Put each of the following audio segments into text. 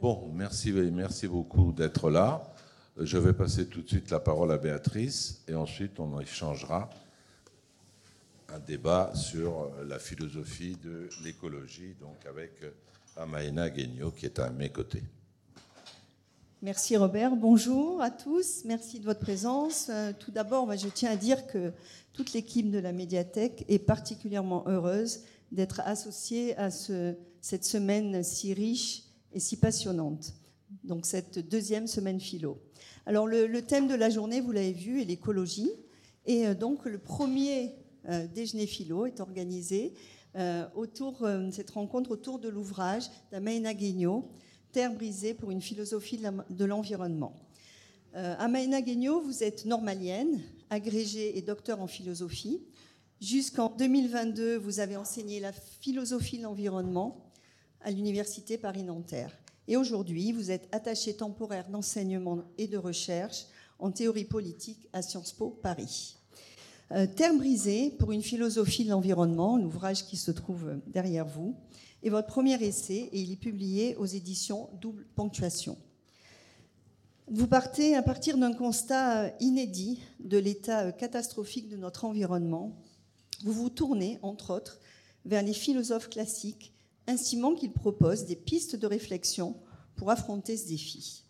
Bon, merci, beaucoup d'être là. Je vais passer tout de suite la parole à Béatrice et ensuite on échangera un débat sur la philosophie de l'écologie, donc avec Amaena Guignot qui est à mes côtés. Merci Robert. Bonjour à tous. Merci de votre présence. Euh, tout d'abord, je tiens à dire que toute l'équipe de la médiathèque est particulièrement heureuse d'être associée à cette semaine si riche et si passionnante. Donc cette deuxième semaine philo. Alors le, thème de la journée, vous l'avez vu, est l'écologie. Et euh, donc le premier euh, déjeuner philo est organisé euh, autour cette rencontre autour de l'ouvrage d'Amaina Guignot, Terre brisée pour une philosophie de l'environnement. Amaina Guignot, vous êtes normalienne, agrégée et docteur en philosophie. Jusqu'en 2022, vous avez enseigné la philosophie de l'environnement à l'Université Paris-Nanterre. Et aujourd'hui, vous êtes attaché temporaire d'enseignement et de recherche en théorie politique à Sciences Po Paris. Euh, Terre brisée pour une philosophie de l'environnement, l'ouvrage qui se trouve derrière vous, est votre premier essai et il est publié aux éditions Double Ponctuation. Vous partez à partir d'un constat inédit de l'état catastrophique de notre environnement. Vous vous tournez, entre autres, vers les philosophes classiques estimant qu'il propose des pistes de réflexion pour affronter ce défi.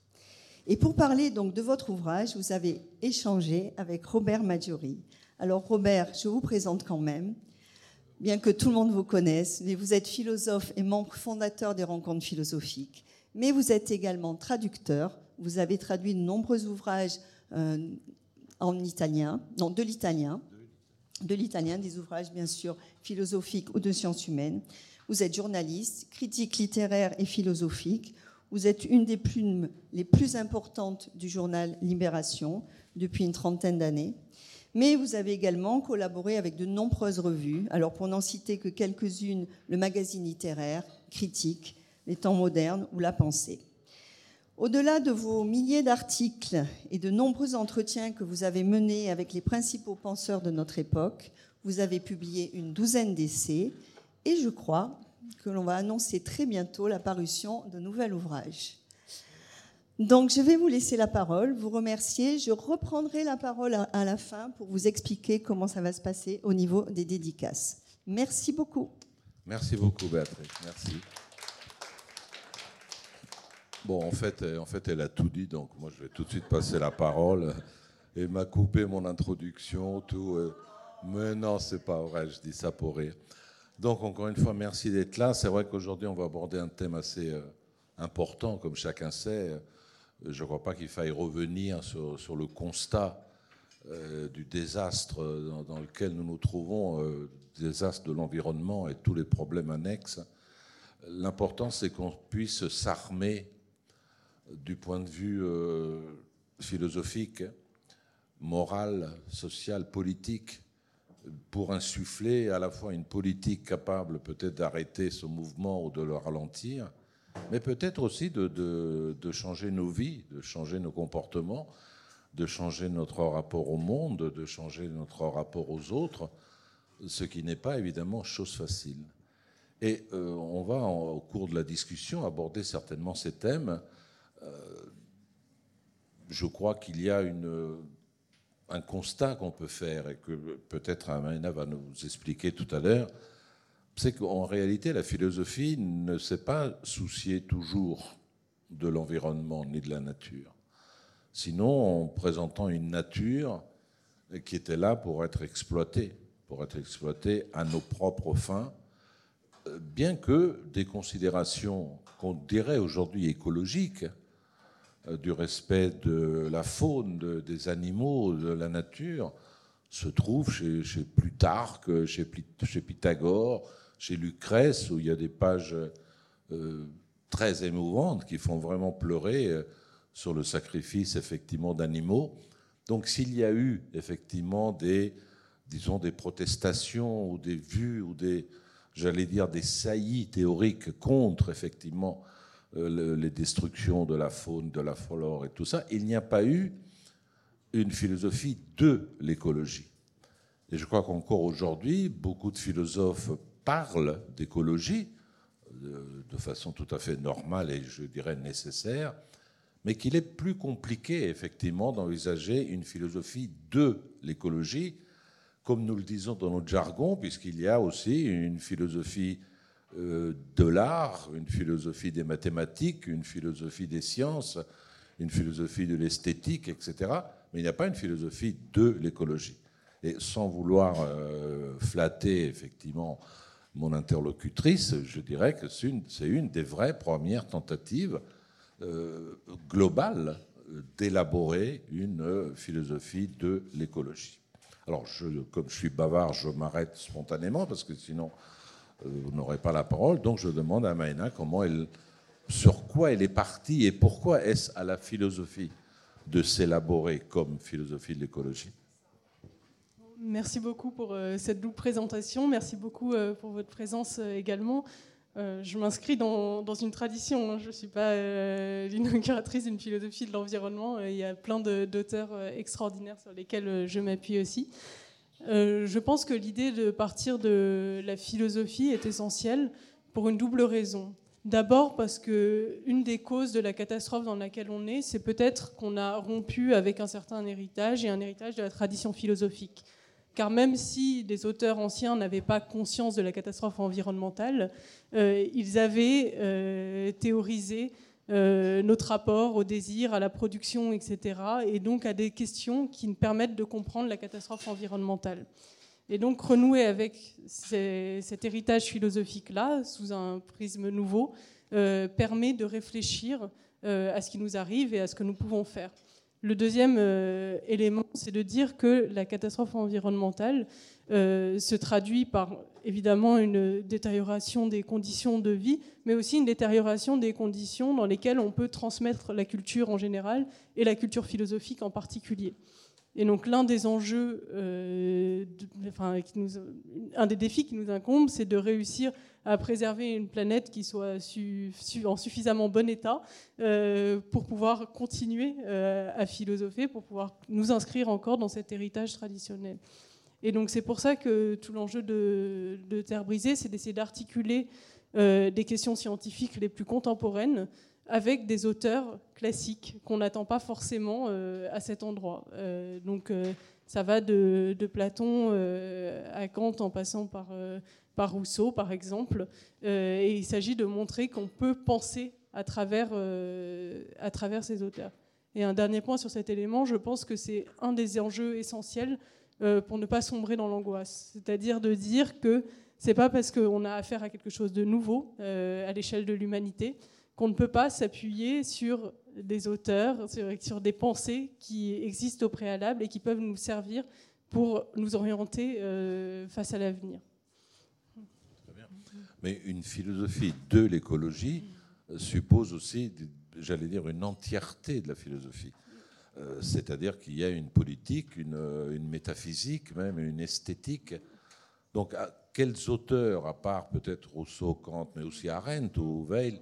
Et pour parler donc de votre ouvrage, vous avez échangé avec Robert Maggiori. Alors Robert, je vous présente quand même, bien que tout le monde vous connaisse, mais vous êtes philosophe et membre fondateur des rencontres philosophiques, mais vous êtes également traducteur. Vous avez traduit de nombreux ouvrages euh, en italien, de l'italien, de l'italien, des ouvrages bien sûr philosophiques ou de sciences humaines. Vous êtes journaliste, critique littéraire et philosophique. Vous êtes une des plumes les plus importantes du journal Libération depuis une trentaine d'années. Mais vous avez également collaboré avec de nombreuses revues. Alors, pour n'en citer que quelques-unes, le magazine littéraire, Critique, Les Temps modernes ou La Pensée. Au-delà de vos milliers d'articles et de nombreux entretiens que vous avez menés avec les principaux penseurs de notre époque, vous avez publié une douzaine d'essais et je crois que l'on va annoncer très bientôt la parution de nouvel ouvrage. Donc je vais vous laisser la parole, vous remercier. Je reprendrai la parole à la fin pour vous expliquer comment ça va se passer au niveau des dédicaces. Merci beaucoup. Merci beaucoup, Béatrice. Merci. Bon, en fait, en fait, elle a tout dit, donc moi je vais tout de suite passer la parole. Et m'a coupé mon introduction, tout. Euh, mais non, c'est pas vrai, je dis ça pour rire. Donc, encore une fois, merci d'être là. C'est vrai qu'aujourd'hui, on va aborder un thème assez euh, important, comme chacun sait. Euh, je ne crois pas qu'il faille revenir sur, le constat euh, du désastre dans, lequel nous nous trouvons, le désastre de l'environnement et tous les problèmes annexes. L'important, c'est qu'on puisse s'armer du point de vue philosophique, moral, social, politique, pour insuffler à la fois une politique capable peut-être d'arrêter ce mouvement ou de le ralentir, mais peut-être aussi de, changer nos vies, de changer nos comportements, de changer notre rapport au monde, de changer notre rapport aux autres, ce qui n'est pas évidemment chose facile. Et euh, on va, au cours de la discussion, aborder certainement ces thèmes. Euh, je crois qu'il y a une un constat qu'on peut faire et que peut-être Amina va nous expliquer tout à l'heure, c'est qu'en réalité, la philosophie ne s'est pas souciée toujours de l'environnement ni de la nature. Sinon, en présentant une nature qui était là pour être exploitée, pour être exploitée à nos propres fins, bien que des considérations qu'on dirait aujourd'hui écologiques, du respect de la faune, des animaux, de la nature, se trouve chez, Plutarque, chez, Pythagore, chez Lucrèce, où il y a des pages euh, très émouvantes qui font vraiment pleurer euh, sur le sacrifice effectivement d'animaux. Donc s'il y a eu effectivement des, disons, des protestations ou des vues ou des, j'allais dire, des saillies théoriques contre effectivement euh, les destructions de la faune, de la flore et tout ça, il n'y a pas eu une philosophie de l'écologie. Et je crois qu'encore aujourd'hui, beaucoup de philosophes parlent d'écologie, de façon tout à fait normale et je dirais nécessaire, mais qu'il est plus compliqué effectivement d'envisager une philosophie de l'écologie, comme nous le disons dans notre jargon, puisqu'il y a aussi une philosophie euh, de l'art, une philosophie des mathématiques, une philosophie des sciences, une philosophie de l'esthétique, etc. Mais il n'y a pas une philosophie de l'écologie. Et sans vouloir euh, flatter effectivement mon interlocutrice, je dirais que c'est une, des vraies premières tentatives euh, globales d'élaborer une philosophie de l'écologie. Alors, comme je suis bavard, je m'arrête spontanément parce que sinon, euh, vous n'aurez pas la parole. Donc, je demande à Maïna comment elle, sur quoi elle est partie et pourquoi est-ce à la philosophie de s'élaborer comme philosophie de l'écologie. Merci beaucoup pour euh, cette double présentation. Merci beaucoup euh, pour votre présence également. Je m'inscris dans, une tradition. Hein. Je ne suis pas l'inauguratrice d'une philosophie de l'environnement. Il y a plein d'auteurs extraordinaires sur lesquels je m'appuie aussi. Je pense que l'idée de partir de la philosophie est essentielle pour une double raison. D'abord parce que une des causes de la catastrophe dans laquelle on est, c'est peut-être qu'on a rompu avec un certain héritage et un héritage de la tradition philosophique. Car même si les auteurs anciens n'avaient pas conscience de la catastrophe environnementale, euh, ils avaient euh, théorisé euh, notre rapport au désir, à la production, etc., et donc à des questions qui nous permettent de comprendre la catastrophe environnementale. Et donc renouer avec cet héritage philosophique-là, sous un prisme nouveau, euh, permet de réfléchir euh, à ce qui nous arrive et à ce que nous pouvons faire. Le deuxième élément, c'est de dire que la catastrophe environnementale se traduit par évidemment une détérioration des conditions de vie, mais aussi une détérioration des conditions dans lesquelles on peut transmettre la culture en général et la culture philosophique en particulier. Et donc l'un des enjeux, euh, enfin, un des défis qui nous incombe, c'est de réussir à préserver une planète qui soit en suffisamment bon état euh, pour pouvoir continuer euh, à philosopher, pour pouvoir nous inscrire encore dans cet héritage traditionnel. Et donc c'est pour ça que tout l'enjeu de, Terre brisée, c'est d'essayer d'articuler des questions scientifiques les plus contemporaines avec des auteurs classiques qu'on n'attend pas forcément euh, à cet endroit. Euh, donc euh, ça va de, Platon à Kant en passant par, par Rousseau, par exemple. et il s'agit de montrer qu'on peut penser à travers, à travers ces auteurs. Et un dernier point sur cet élément, je pense que c'est un des enjeux essentiels pour ne pas sombrer dans l'angoisse. C'est-à-dire de dire que c'est pas parce qu'on a affaire à quelque chose de nouveau à l'échelle de l'humanité qu'on ne peut pas s'appuyer sur des auteurs, sur, des pensées qui existent au préalable et qui peuvent nous servir pour nous orienter euh, face à l'avenir. Mais une philosophie de l'écologie suppose aussi, j'allais dire, une entièreté de la philosophie. Euh, c'est-à-dire qu'il y a une politique, une, métaphysique, même une esthétique. Donc, quels auteurs, à part peut-être Rousseau, Kant, mais aussi Arendt ou Weil,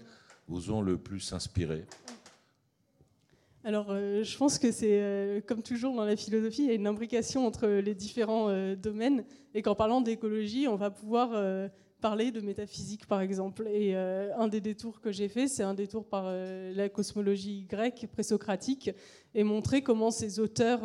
vous ont le plus inspiré? Alors, euh, je pense que c'est, euh, comme toujours dans la philosophie, il y a une imbrication entre les différents euh, domaines, et qu'en parlant d'écologie, on va pouvoir parler de métaphysique, par exemple. Et un des détours que j'ai fait, c'est un détour par la cosmologie grecque présocratique, et montrer comment ces auteurs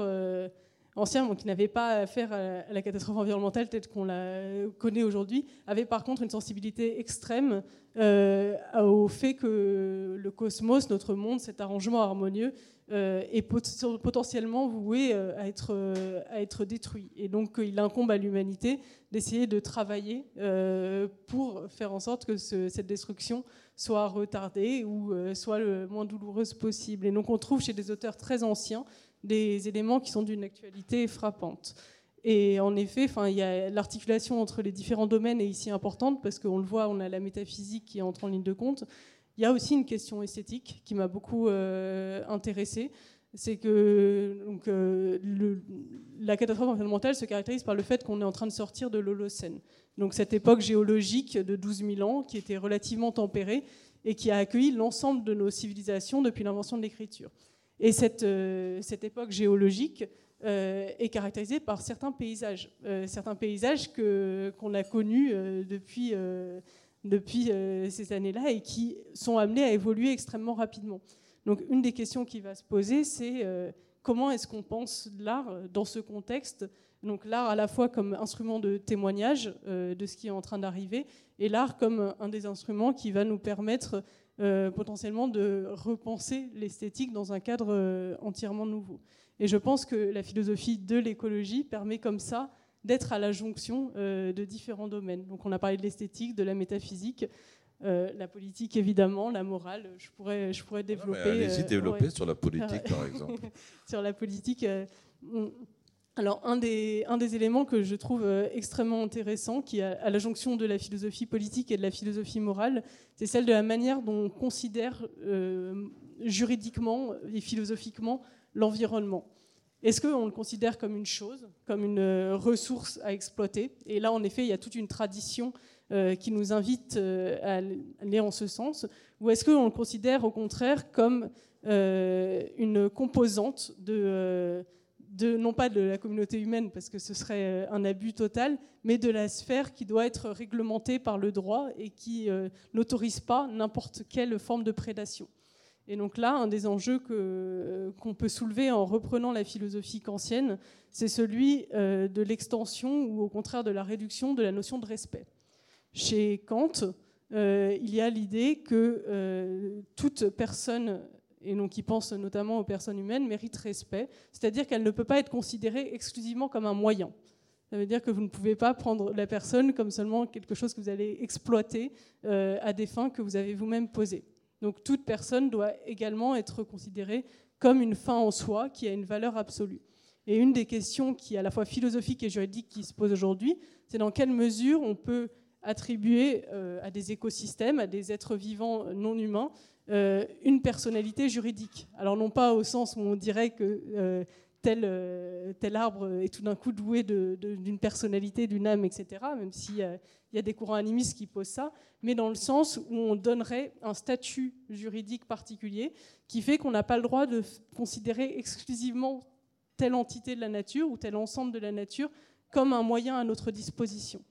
anciens, qui n'avaient pas affaire à la catastrophe environnementale telle qu'on la connaît aujourd'hui, avaient par contre une sensibilité extrême euh, au fait que le cosmos, notre monde, cet arrangement harmonieux, euh, est potentiellement voué euh, à être, à être détruit. Et donc il incombe à l'humanité d'essayer de travailler pour faire en sorte que cette destruction soit retardée ou soit le moins douloureuse possible. Et donc on trouve chez des auteurs très anciens des éléments qui sont d'une actualité frappante. Et en effet, l'articulation entre les différents domaines est ici importante parce qu'on le voit, on a la métaphysique qui entre en ligne de compte. Il y a aussi une question esthétique qui m'a beaucoup euh, intéressée. C'est que euh, la catastrophe environnementale se caractérise par le fait qu'on est en train de sortir de l'Holocène. Donc cette époque géologique de 12 000 ans qui était relativement tempérée et qui a accueilli l'ensemble de nos civilisations depuis l'invention de l'écriture. Et cette, euh, époque géologique est caractérisée par certains paysages, certains paysages qu'on a connus depuis, depuis ces années-là et qui sont amenés à évoluer extrêmement rapidement. Donc une des questions qui va se poser, c'est comment est-ce qu'on pense l'art dans ce contexte? Donc l'art à la fois comme instrument de témoignage de ce qui est en train d'arriver et l'art comme un des instruments qui va nous permettre euh, potentiellement de repenser l'esthétique dans un cadre euh, entièrement nouveau. Et je pense que la philosophie de l'écologie permet comme ça d'être à la jonction euh, de différents domaines. Donc on a parlé de l'esthétique, de la métaphysique, la politique évidemment, la morale. Je pourrais, je pourrais développer. Allez-y développer sur la politique par exemple. sur la politique. Alors, un des, un des, éléments que je trouve euh, extrêmement intéressant, qui est à la jonction de la philosophie politique et de la philosophie morale, c'est celle de la manière dont on considère euh, juridiquement et philosophiquement l'environnement. Est-ce qu'on le considère comme une chose, comme une euh, ressource à exploiter? Et là, en effet, il y a toute une tradition qui nous invite à aller en ce sens. Ou est-ce qu'on le considère au contraire comme une composante de non pas de la communauté humaine, parce que ce serait euh, un abus total, mais de la sphère qui doit être réglementée par le droit et qui euh, n'autorise pas n'importe quelle forme de prédation? Et donc là, un des enjeux euh, qu'on peut soulever en reprenant la philosophie kantienne, c'est celui de l'extension ou au contraire de la réduction de la notion de respect. Chez Kant, il y a l'idée que toute personne et donc qui pense notamment aux personnes humaines, mérite respect, c'est-à-dire qu'elle ne peut pas être considérée exclusivement comme un moyen. Ça veut dire que vous ne pouvez pas prendre la personne comme seulement quelque chose que vous allez exploiter euh, à des fins que vous avez vous-même posées. Donc toute personne doit également être considérée comme une fin en soi qui a une valeur absolue. Et une des questions qui est à la fois philosophique et juridique qui se pose aujourd'hui, c'est dans quelle mesure on peut attribuer euh, à des écosystèmes, à des êtres vivants non humains, euh, une personnalité juridique. Alors non pas au sens où on dirait que euh, tel, euh, tel, arbre est tout d'un coup doué d'une personnalité, d'une âme, etc., même s'il y a des courants animistes qui posent ça, mais dans le sens où on donnerait un statut juridique particulier qui fait qu'on n'a pas le droit de considérer exclusivement telle entité de la nature ou tel ensemble de la nature comme un moyen à notre disposition.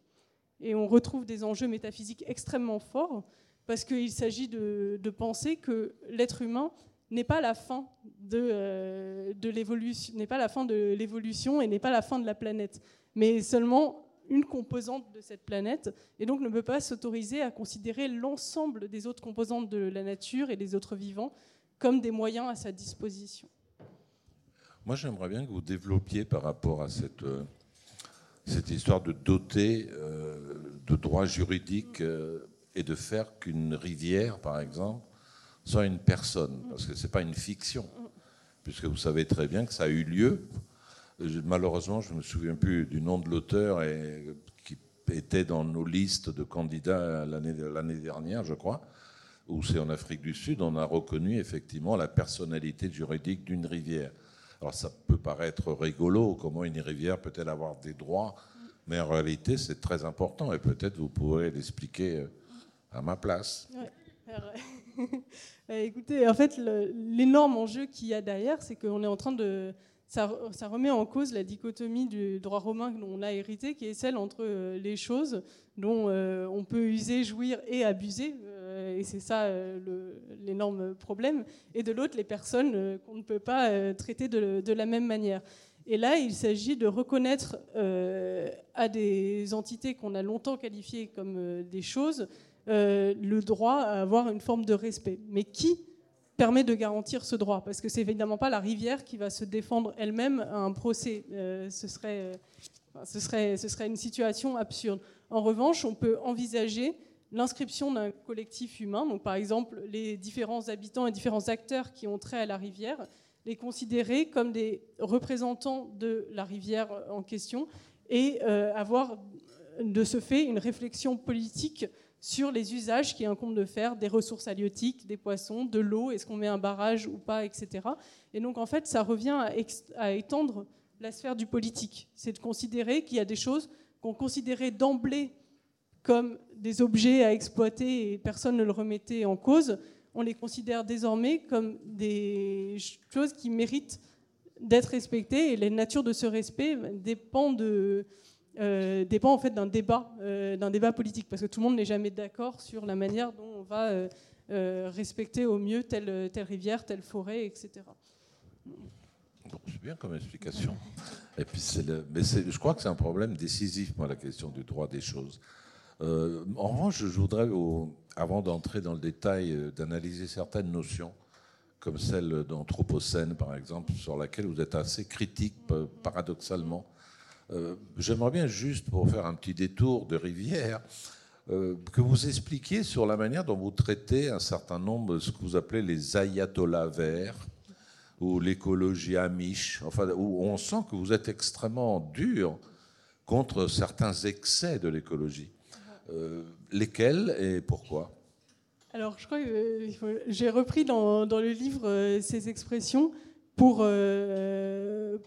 Et on retrouve des enjeux métaphysiques extrêmement forts parce qu'il s'agit de, penser que l'être humain n'est pas la fin de, euh, de l'évolution, n'est pas la fin de l'évolution et n'est pas la fin de la planète, mais seulement une composante de cette planète, et donc ne peut pas s'autoriser à considérer l'ensemble des autres composantes de la nature et des autres vivants comme des moyens à sa disposition. Moi, j'aimerais bien que vous développiez par rapport à cette, euh, cette histoire de doter euh, de droits juridiques et de faire qu'une rivière, par exemple, soit une personne, parce que ce n'est pas une fiction, puisque vous savez très bien que ça a eu lieu. Malheureusement, je ne me souviens plus du nom de l'auteur qui était dans nos listes de candidats l'année dernière, je crois, où c'est en Afrique du Sud, on a reconnu effectivement la personnalité juridique d'une rivière. Alors ça peut paraître rigolo, comment une rivière peut-elle avoir des droits, mais en réalité c'est très important et peut-être vous pourrez l'expliquer euh, à ma place. Bah, écoutez, en fait, l'énorme enjeu qu'il y a derrière, c'est qu'on est en train de. Ça, remet en cause la dichotomie du droit romain dont on a hérité, qui est celle entre euh, les choses dont euh, on peut user, jouir et abuser, euh, et c'est ça l'énorme problème, et de l'autre, les personnes qu'on ne peut pas traiter de, la même manière. Et là, il s'agit de reconnaître à des entités qu'on a longtemps qualifiées comme des choses euh, le droit à avoir une forme de respect. Mais qui permet de garantir ce droit? Parce que c'est évidemment pas la rivière qui va se défendre elle-même à un procès. Euh, ce, serait, euh, ce, serait, ce serait une situation absurde. En revanche, on peut envisager l'inscription d'un collectif humain, donc par exemple les différents habitants et différents acteurs qui ont trait à la rivière, les considérer comme des représentants de la rivière en question et avoir de ce fait une réflexion politique sur les usages qui incombe de faire des ressources halieutiques, des poissons, de l'eau, est-ce qu'on met un barrage ou pas, etc. Et donc en fait, ça revient à, étendre la sphère du politique. C'est de considérer qu'il y a des choses qu'on considérait d'emblée comme des objets à exploiter et personne ne le remettait en cause. On les considère désormais comme des choses qui méritent d'être respectées et la nature de ce respect dépend de, dépend en fait d'un débat, d'un débat politique, parce que tout le monde n'est jamais d'accord sur la manière dont on va respecter au mieux telle, rivière, telle forêt, etc. c'est bien comme explication. Et puis mais je crois que c'est un problème décisif, moi, la question du droit des choses. en revanche, je voudrais, avant d'entrer dans le détail, d'analyser certaines notions comme celle d'Anthropocène, par exemple, sur laquelle vous êtes assez critique, paradoxalement. Euh, j'aimerais bien juste, pour faire un petit détour de rivière, euh, que vous expliquiez sur la manière dont vous traitez un certain nombre de ce que vous appelez les ayatollahs verts ou l'écologie amish, enfin, où on sent que vous êtes extrêmement dur contre certains excès de l'écologie. Euh, lesquels et pourquoi? Alors, je crois que j'ai repris dans, le livre ces expressions pour.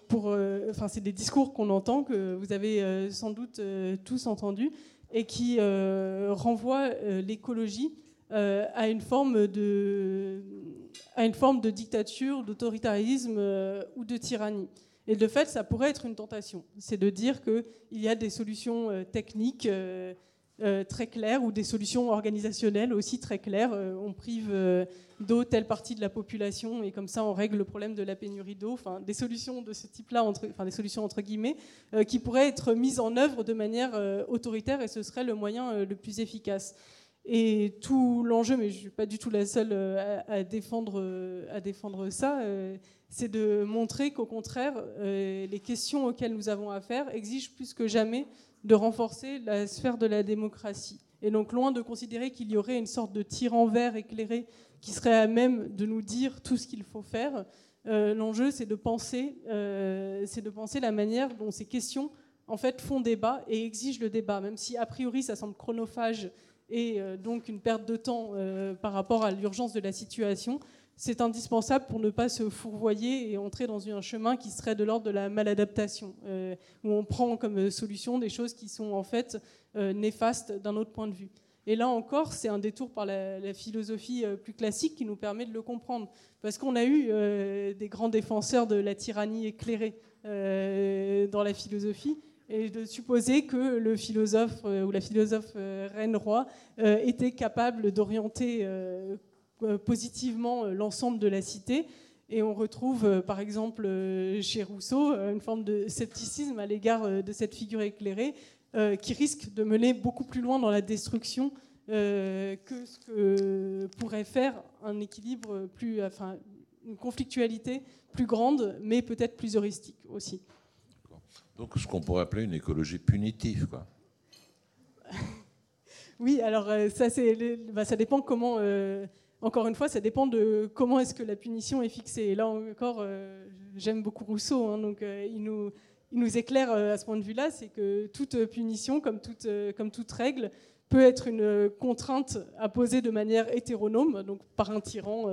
Pour enfin, c'est des discours qu'on entend, que vous avez sans doute tous entendus, et qui renvoient l'écologie à, une forme de, à une forme de dictature, d'autoritarisme ou de tyrannie. Et de fait, ça pourrait être une tentation. C'est de dire qu'il y a des solutions techniques euh, très claires ou des solutions organisationnelles aussi très claires. Euh, on prive euh, d'eau telle partie de la population et comme ça on règle le problème de la pénurie d'eau. Enfin, des solutions de ce type-là, enfin des solutions entre guillemets, qui pourraient être mises en œuvre de manière autoritaire et ce serait le moyen le plus efficace. Et tout l'enjeu, mais je ne suis pas du tout la seule à défendre ça, c'est de montrer qu'au contraire, les questions auxquelles nous avons affaire exigent plus que jamais de renforcer la sphère de la démocratie. Et donc loin de considérer qu'il y aurait une sorte de tyran vert éclairé qui serait à même de nous dire tout ce qu'il faut faire, euh, l'enjeu c'est de penser, euh, de penser la manière dont ces questions en fait font débat et exigent le débat, même si a priori ça semble chronophage et euh, donc une perte de temps par rapport à l'urgence de la situation c'est indispensable pour ne pas se fourvoyer et entrer dans un chemin qui serait de l'ordre de la maladaptation, euh, où on prend comme solution des choses qui sont en fait euh, néfastes d'un autre point de vue. Et là encore, c'est un détour par la, philosophie euh, plus classique qui nous permet de le comprendre. Parce qu'on a eu des grands défenseurs de la tyrannie éclairée dans la philosophie, et de supposer que le philosophe ou la philosophe reine roi était capable d'orienter euh, positivement euh, l'ensemble de la cité. Et on retrouve, euh, par exemple, chez Rousseau, une forme de scepticisme à l'égard de cette figure éclairée qui risque de mener beaucoup plus loin dans la destruction que ce que pourrait faire un équilibre plus, enfin, une conflictualité plus grande, mais peut-être plus heuristique aussi. Donc, ce qu'on pourrait appeler une écologie punitive, quoi. oui, alors ça, bah, ça dépend comment encore une fois, ça dépend de comment est-ce que la punition est fixée. Et là encore, euh, j'aime beaucoup Rousseau, hein, donc euh, il, nous, il, nous, éclaire euh, à ce point de vue-là, c'est que toute punition, comme toute, comme toute règle, peut être une contrainte à poser de manière hétéronome, donc par un tyran,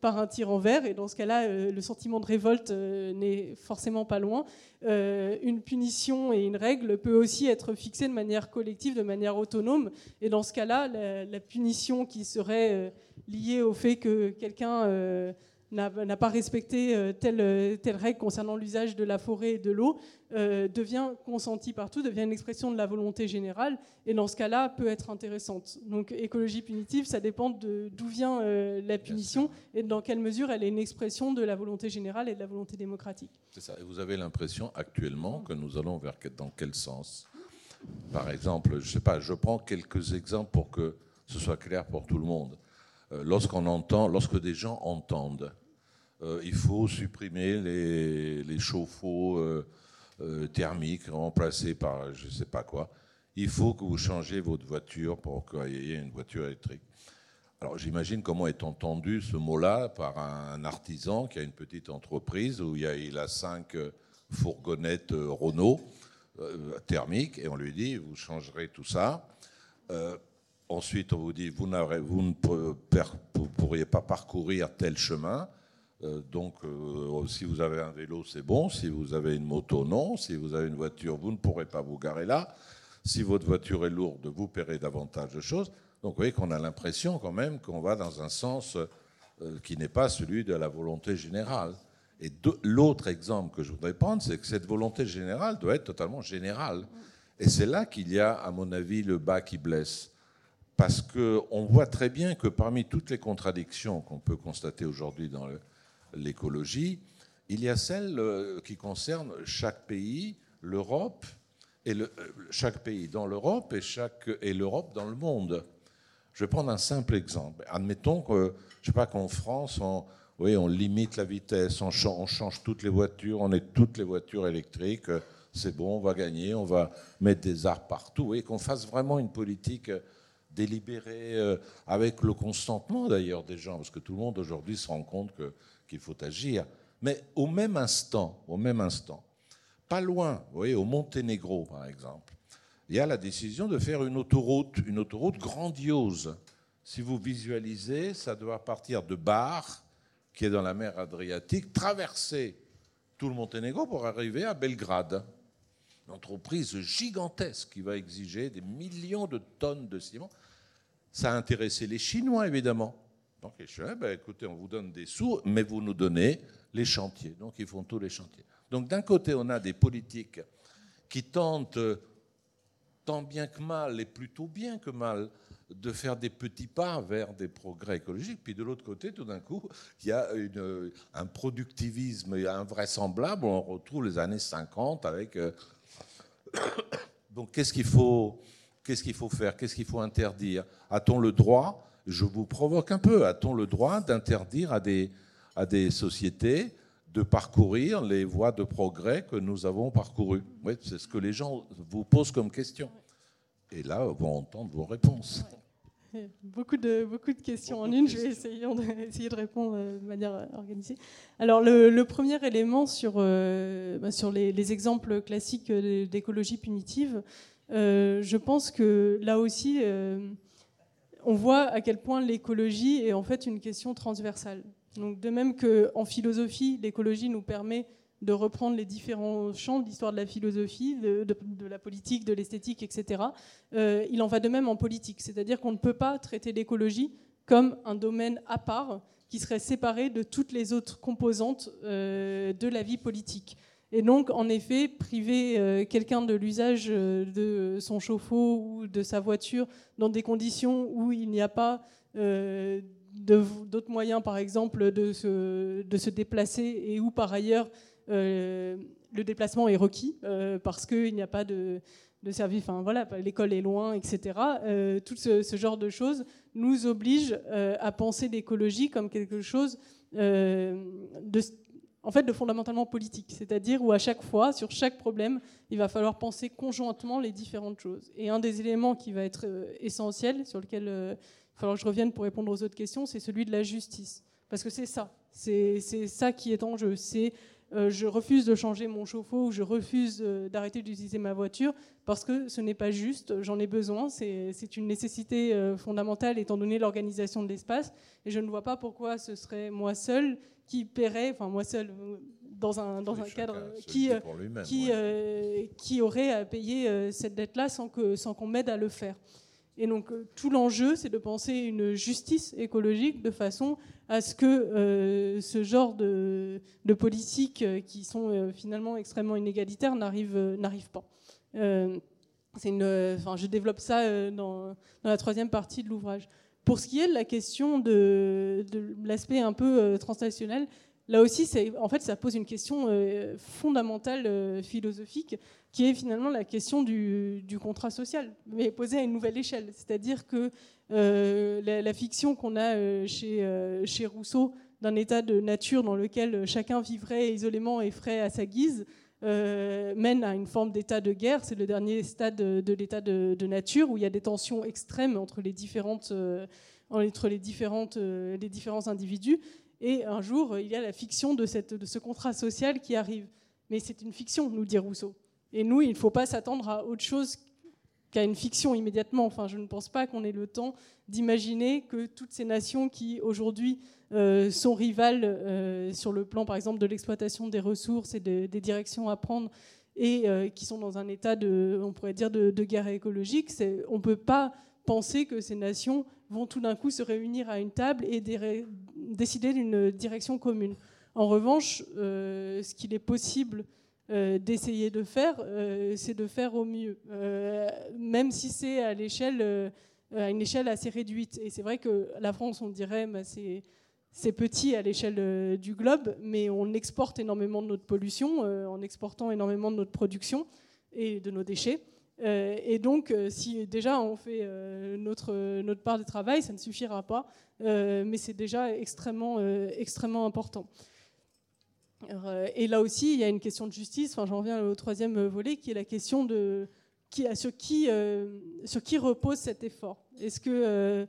par un tyran vert, et dans ce cas-là, le sentiment de révolte n'est forcément pas loin. une punition et une règle peut aussi être fixée de manière collective, de manière autonome, et dans ce cas-là, la, punition qui serait lié au fait que quelqu'un euh, n'a pas respecté euh, telle, telle, règle concernant l'usage de la forêt et de l'eau, euh, devient consentie partout, devient une expression de la volonté générale, et dans ce cas-là peut être intéressante. Donc écologie punitive, ça dépend d'où vient la punition et dans quelle mesure elle est une expression de la volonté générale et de la volonté démocratique. C'est ça. Et vous avez l'impression actuellement que nous allons vers dans quel sens? Par exemple, je sais pas, je prends quelques exemples pour que ce soit clair pour tout le monde. Euh, lorsqu'on entend, lorsque des gens entendent, euh, il faut supprimer les, chauffe-eau euh, thermiques remplacés par je ne sais pas quoi. Il faut que vous changez votre voiture pour qu'il y ait une voiture électrique. Alors j'imagine comment est entendu ce mot-là par un artisan qui a une petite entreprise où il, a, il a cinq fourgonnettes Renault thermiques et on lui dit vous changerez tout ça. Ensuite, on vous dit, vous, vous ne pourriez pas parcourir tel chemin. Euh, donc, euh, si vous avez un vélo, c'est bon. Si vous avez une moto, non. Si vous avez une voiture, vous ne pourrez pas vous garer là. Si votre voiture est lourde, vous paierez davantage de choses. Donc, vous voyez qu'on a l'impression quand même qu'on va dans un sens euh, qui n'est pas celui de la volonté générale. Et l'autre exemple que je voudrais prendre, c'est que cette volonté générale doit être totalement générale Et c'est là qu'il y a, à mon avis, le bas qui blesse. Parce qu'on voit très bien que parmi toutes les contradictions qu'on peut constater aujourd'hui dans l'écologie, il y a celle euh, qui concerne chaque pays, l'Europe, et euh, chaque pays dans l'Europe et, l'Europe dans le monde. Je vais prendre un simple exemple. Admettons que, je sais pas, qu'en France, on, oui, on limite la vitesse, on change, on change, toutes les voitures, on est toutes les voitures électriques, c'est bon, on va gagner, on va mettre des arbres partout, et qu'on fasse vraiment une politique délibérée, euh, avec le consentement d'ailleurs des gens, parce que tout le monde aujourd'hui se rend compte que, qu'il faut agir. Mais au même instant, au même instant, pas loin, vous voyez, au Monténégro par exemple, il y a la décision de faire une autoroute, une autoroute grandiose. Si vous visualisez, ça doit partir de Bar, qui est dans la mer Adriatique, traverser tout le Monténégro pour arriver à Belgrade. Une entreprise gigantesque qui va exiger des millions de tonnes de ciment. Ça a intéressé les Chinois, évidemment. Donc ben, écoutez, on vous donne des sous, mais vous nous donnez les chantiers. Donc ils font tous les chantiers. Donc d'un côté, on a des politiques qui tentent tant bien que mal, et plutôt bien que mal, de faire des petits pas vers des progrès écologiques. Puis de l'autre côté, tout d'un coup, il y a un productivisme invraisemblable. On retrouve les années 50 avec. Euh, donc qu'est-ce qu'il faut, qu'est-ce qu'il faut faire Qu'est-ce qu'il faut interdire? A-t-on le droit Je vous provoque un peu. A-t-on le droit d'interdire à des, à des sociétés de parcourir les voies de progrès que nous avons parcourues? Oui, C'est ce que les gens vous posent comme question. Et là, vont entendre vos réponses. Beaucoup de, beaucoup de questions en une. Je vais essayer de, essayer de répondre euh, de manière organisée. Alors, le, premier élément sur, euh, bah, sur les, exemples classiques d'écologie punitive, euh, je pense que là aussi, on voit à quel point l'écologie est en fait une question transversale. Donc, de même qu'en philosophie, l'écologie nous permet de reprendre les différents champs de l'histoire de la philosophie, de, la politique, de l'esthétique, etc. Euh, il en va de même en politique, c'est-à-dire qu'on ne peut pas traiter l'écologie comme un domaine à part qui serait séparé de toutes les autres composantes euh, de la vie politique. Et donc, en effet, priver euh, quelqu'un de l'usage de son chauffe-eau ou de sa voiture dans des conditions où il n'y a pas d'autres moyens, par exemple, de se, déplacer et où, par ailleurs, euh, le déplacement est requis euh, parce qu'il n'y a pas de, service, enfin voilà, l'école est loin, etc. Euh, tout ce, genre de choses nous oblige à penser l'écologie comme quelque chose de, en fait, de fondamentalement politique, c'est-à-dire où à chaque fois, sur chaque problème, il va falloir penser conjointement les différentes choses. Et un des éléments qui va être essentiel, sur lequel il va falloir que je revienne pour répondre aux autres questions, c'est celui de la justice. Parce que c'est ça, c'est ça qui est en jeu. C'est euh, je refuse de changer mon chauffe-eau ou je refuse euh, d'arrêter d'utiliser ma voiture parce que ce n'est pas juste, j'en ai besoin, c'est une nécessité euh, fondamentale étant donné l'organisation de l'espace et je ne vois pas pourquoi ce serait moi seul qui paierait, enfin moi seul dans un, dans un cadre qui, qui, qui aurait à payer cette dette-là sans qu'on sans qu'on m'aide à le faire. Et donc euh, tout l'enjeu, c'est de penser une justice écologique de façon à ce que euh, ce genre de, politiques euh, qui sont finalement extrêmement inégalitaires n'arrivent pas. Une, je développe ça dans, dans, la troisième partie de l'ouvrage. Pour ce qui est de la question de, l'aspect un peu transnational, là aussi, en fait, ça pose une question euh, fondamentale euh, philosophique, qui est finalement la question du, contrat social, mais posée à une nouvelle échelle. C'est-à-dire que euh, la, fiction qu'on a chez, chez Rousseau d'un état de nature dans lequel chacun vivrait isolément et frais à sa guise, mène à une forme d'état de guerre. C'est le dernier stade de, l'état de, de, nature où il y a des tensions extrêmes entre les différentes entre les, différentes, les différents individus. Et un jour, il y a la fiction de, ce contrat social qui arrive. Mais c'est une fiction, nous dit Rousseau. Et nous, il ne faut pas s'attendre à autre chose qu'à une fiction immédiatement. Enfin, je ne pense pas qu'on ait le temps d'imaginer que toutes ces nations qui aujourd'hui euh, sont rivales euh, sur le plan, par exemple, de l'exploitation des ressources et des directions à prendre, et euh, qui sont dans un état de, on pourrait dire, de, guerre écologique, on ne peut pas penser que ces nations vont tout d'un coup se réunir à une table et décider d'une direction commune. En revanche, ce qu'il est possible d'essayer de faire, c'est de faire au mieux, même si c'est à l'échelle, à une échelle assez réduite. Et c'est vrai que la France, on dirait, bah, c'est petit à l'échelle du globe, mais on exporte énormément de notre pollution en exportant énormément de notre production et de nos déchets. Euh, et donc, euh, si déjà on fait euh, notre, notre part de travail, ça ne suffira pas, mais c'est déjà extrêmement, extrêmement important. Et là aussi, il y a une question de justice, enfin, j'en reviens au troisième volet, qui est la question de qui, sur, qui, sur qui repose cet effort. Est-ce que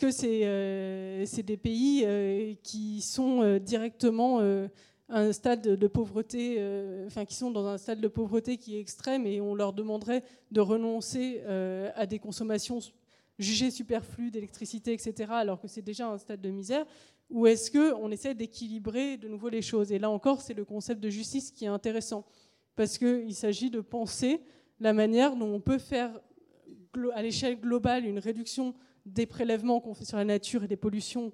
que c'est des pays qui sont directement un stade de pauvreté, euh, enfin qui sont dans un stade de pauvreté qui est extrême et on leur demanderait de renoncer euh, à des consommations jugées superflues d'électricité, etc., alors que c'est déjà un stade de misère, ou est-ce qu'on essaie d'équilibrer de nouveau les choses? Et là encore, c'est le concept de justice qui est intéressant, parce qu'il s'agit de penser la manière dont on peut faire à l'échelle globale une réduction des prélèvements qu'on fait sur la nature et des pollutions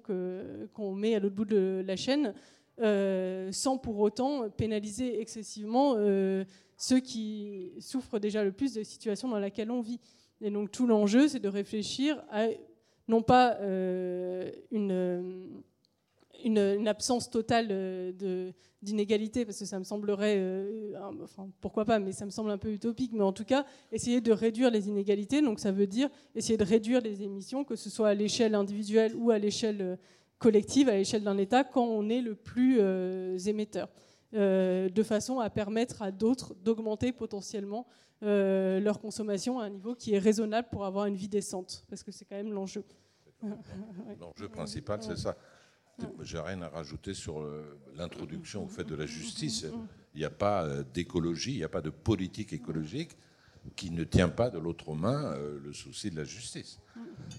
qu'on met à l'autre bout de la chaîne, euh, sans pour autant pénaliser excessivement euh, ceux qui souffrent déjà le plus de la situation dans laquelle on vit. Et donc tout l'enjeu, c'est de réfléchir à non pas euh, une, absence totale d'inégalité, parce que ça me semblerait, enfin pourquoi pas, mais ça me semble un peu utopique, mais en tout cas, essayer de réduire les inégalités, donc ça veut dire essayer de réduire les émissions, que ce soit à l'échelle individuelle ou à l'échelle collective à l'échelle d'un État quand on est le plus euh, émetteur, euh, de façon à permettre à d'autres d'augmenter potentiellement euh, leur consommation à un niveau qui est raisonnable pour avoir une vie décente, parce que c'est quand même l'enjeu. L'enjeu principal, c'est ça. J'ai rien à rajouter sur l'introduction au fait de la justice. Il n'y a pas d'écologie, il n'y a pas de politique écologique qui ne tient pas de l'autre main le souci de la justice.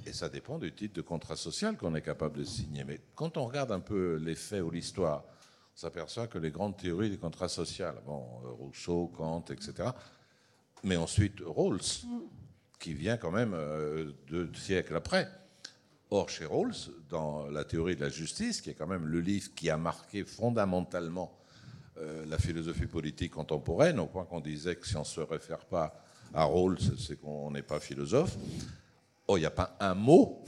Et ça dépend du type de contrat social qu'on est capable de signer. Mais quand on regarde un peu les faits ou l'histoire, on s'aperçoit que les grandes théories du contrat social, bon, Rousseau, Kant, etc., mais ensuite Rawls, qui vient quand même euh, deux siècles après. Or, chez Rawls, dans la théorie de la justice, qui est quand même le livre qui a marqué fondamentalement euh, la philosophie politique contemporaine, au point qu'on disait que si on ne se réfère pas à Rawls, c'est qu'on n'est pas philosophe. Oh, il n'y a pas un mot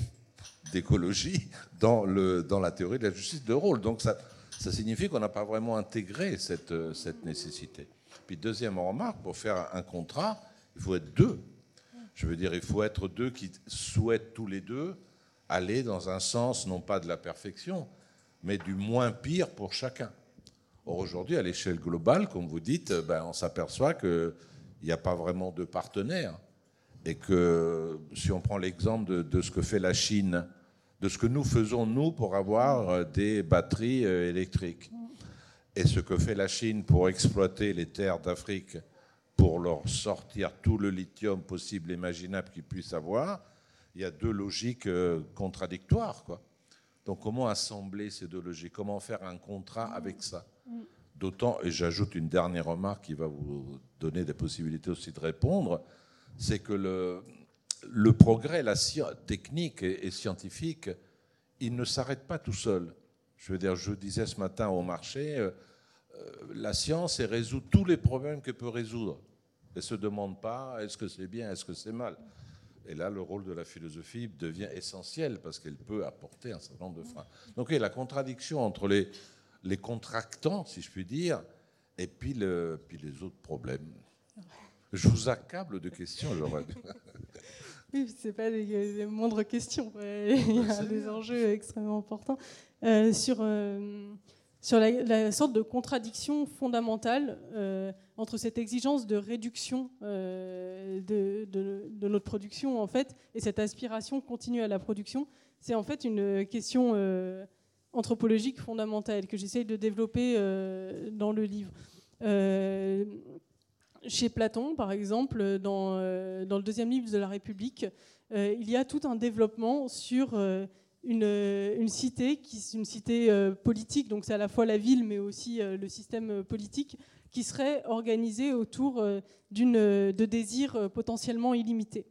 d'écologie dans, dans la théorie de la justice de rôle. Donc ça, ça signifie qu'on n'a pas vraiment intégré cette, cette nécessité. Deuxième remarque, pour faire un contrat, il faut être deux. Je veux dire, il faut être deux qui souhaitent tous les deux aller dans un sens non pas de la perfection, mais du moins pire pour chacun. Or aujourd'hui, à l'échelle globale, comme vous dites, ben, on s'aperçoit qu'il n'y a pas vraiment de partenaires et que si on prend l'exemple de, ce que fait la Chine, de ce que nous faisons nous pour avoir euh, des batteries euh, électriques, et ce que fait la Chine pour exploiter les terres d'Afrique, pour leur sortir tout le lithium possible, imaginable qu'ils puissent avoir, il y a deux logiques euh, contradictoires. Donc comment assembler ces deux logiques? Comment faire un contrat avec ça? D'autant, et j'ajoute une dernière remarque qui va vous donner des possibilités aussi de répondre, c'est que le, progrès la technique et, scientifique, il ne s'arrête pas tout seul. Je veux dire, je disais ce matin au marché, euh, la science résout tous les problèmes qu'elle peut résoudre. Elle ne se demande pas est-ce que c'est bien, est-ce que c'est mal. Et là, le rôle de la philosophie devient essentiel parce qu'elle peut apporter un certain nombre de freins. Donc, a la contradiction entre les, les contractants, si je puis dire, et puis, le, puis les autres problèmes. Je vous accable de questions, Laurent. Oui, ce pas des, moindres questions. Il y a des enjeux extrêmement importants. Euh, sur euh, sur la, sorte de contradiction fondamentale euh, entre cette exigence de réduction de, de, notre production, en fait, et cette aspiration continue à la production, c'est en fait une question anthropologique fondamentale que j'essaye de développer dans le livre. Chez Platon, par exemple, dans, euh, dans, le deuxième livre de la République, euh, il y a tout un développement sur euh, une, une, cité, qui, une cité politique, donc c'est à la fois la ville, mais aussi le système politique, qui serait organisé autour de désirs potentiellement illimités.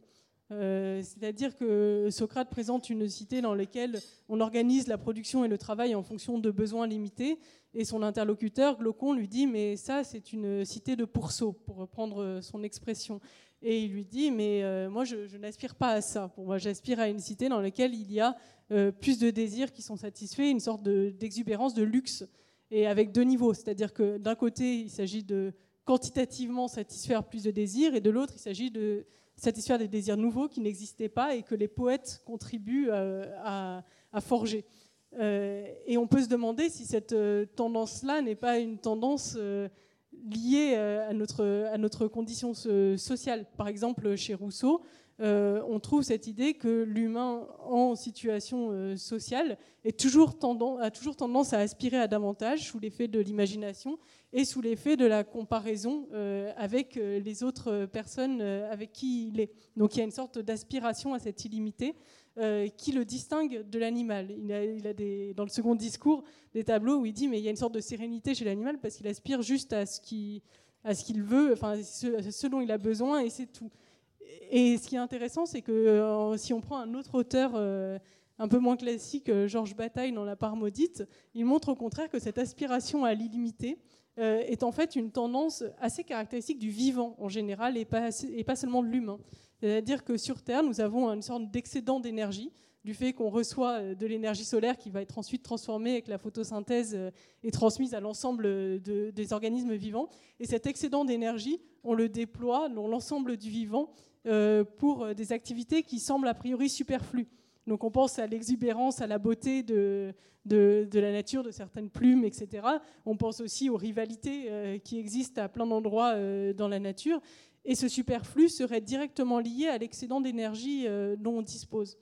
Euh, c'est-à-dire que Socrate présente une cité dans laquelle on organise la production et le travail en fonction de besoins limités, et son interlocuteur, Glaucon, lui dit Mais ça, c'est une cité de pourceaux, pour reprendre son expression. Et il lui dit Mais euh, moi, je, n'aspire pas à ça. Pour moi, j'aspire à une cité dans laquelle il y a euh, plus de désirs qui sont satisfaits, une sorte d'exubérance, de, luxe, et avec deux niveaux. C'est-à-dire que d'un côté, il s'agit de quantitativement satisfaire plus de désirs, et de l'autre, il s'agit de satisfaire des désirs nouveaux qui n'existaient pas et que les poètes contribuent euh, à, forger. Et on peut se demander si cette tendance-là n'est pas une tendance liée à notre, à notre condition sociale. Par exemple, chez Rousseau, on trouve cette idée que l'humain en situation sociale est toujours a toujours tendance à aspirer à davantage sous l'effet de l'imagination et sous l'effet de la comparaison euh, avec euh, les autres personnes euh, avec qui il est. Donc il y a une sorte d'aspiration à cette illimité qui le distingue de l'animal. Il a, dans le second discours des tableaux où il dit mais il y a une sorte de sérénité chez l'animal parce qu'il aspire juste à ce qu'il veut, enfin ce, dont il a besoin et c'est tout. Et ce qui est intéressant, c'est que si on prend un autre auteur un peu moins classique, Georges Bataille dans La part maudite, il montre au contraire que cette aspiration à l'illimité, euh, est en fait une tendance assez caractéristique du vivant en général et pas seulement de l'humain. C'est-à-dire que sur Terre, nous avons une sorte d'excédent d'énergie du fait qu'on reçoit euh, de l'énergie solaire qui va être ensuite transformée avec la photosynthèse euh, et transmise à l'ensemble des organismes vivants. Et cet excédent d'énergie, on le déploie dans l'ensemble du vivant pour des activités qui semblent a priori superflues. Donc on pense à l'exubérance, à la beauté de, la nature, de certaines plumes, etc. On pense aussi aux rivalités euh, qui existent à plein d'endroits euh, dans la nature. Et ce superflu serait directement lié à l'excédent d'énergie euh, dont on dispose.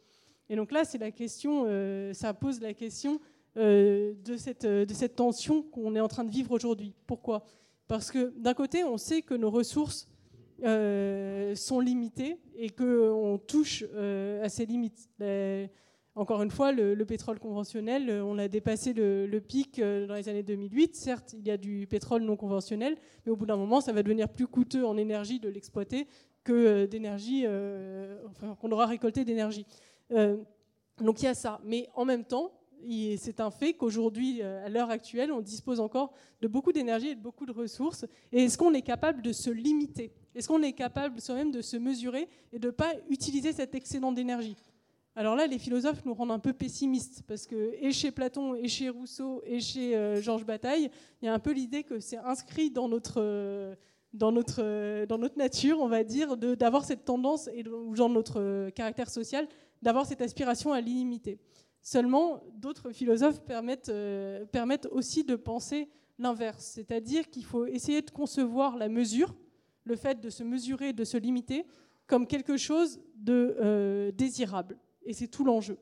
Et donc là, c'est la question, ça pose la question de cette, de cette tension qu'on est en train de vivre aujourd'hui. Pourquoi? Parce que d'un côté, on sait que nos ressources euh, sont limitées et qu'on touche euh, à ces limites. Encore une fois, le, pétrole conventionnel, euh, on a dépassé le, pic dans les années 2008. Certes, il y a du pétrole non conventionnel, mais au bout d'un moment, ça va devenir plus coûteux en énergie de l'exploiter que d'énergie, enfin, qu'on aura récolté d'énergie. donc il y a ça. Mais en même temps, c'est un fait qu'aujourd'hui, à l'heure actuelle, on dispose encore de beaucoup d'énergie et de beaucoup de ressources. Et est-ce qu'on est capable de se limiter? Est-ce qu'on est capable soi-même de se mesurer et de ne pas utiliser cet excédent d'énergie? Alors là, les philosophes nous rendent un peu pessimistes, parce que et chez Platon, et chez Rousseau, et chez euh, Georges Bataille, il y a un peu l'idée que c'est inscrit dans notre, euh, dans, notre, euh, dans notre nature, on va dire, d'avoir cette tendance, et dans notre caractère social, d'avoir cette aspiration à l'illimité. Seulement, d'autres philosophes permettent, permettent aussi de penser l'inverse, c'est-à-dire qu'il faut essayer de concevoir la mesure, le fait de se mesurer, de se limiter, comme quelque chose de désirable. Et c'est tout l'enjeu.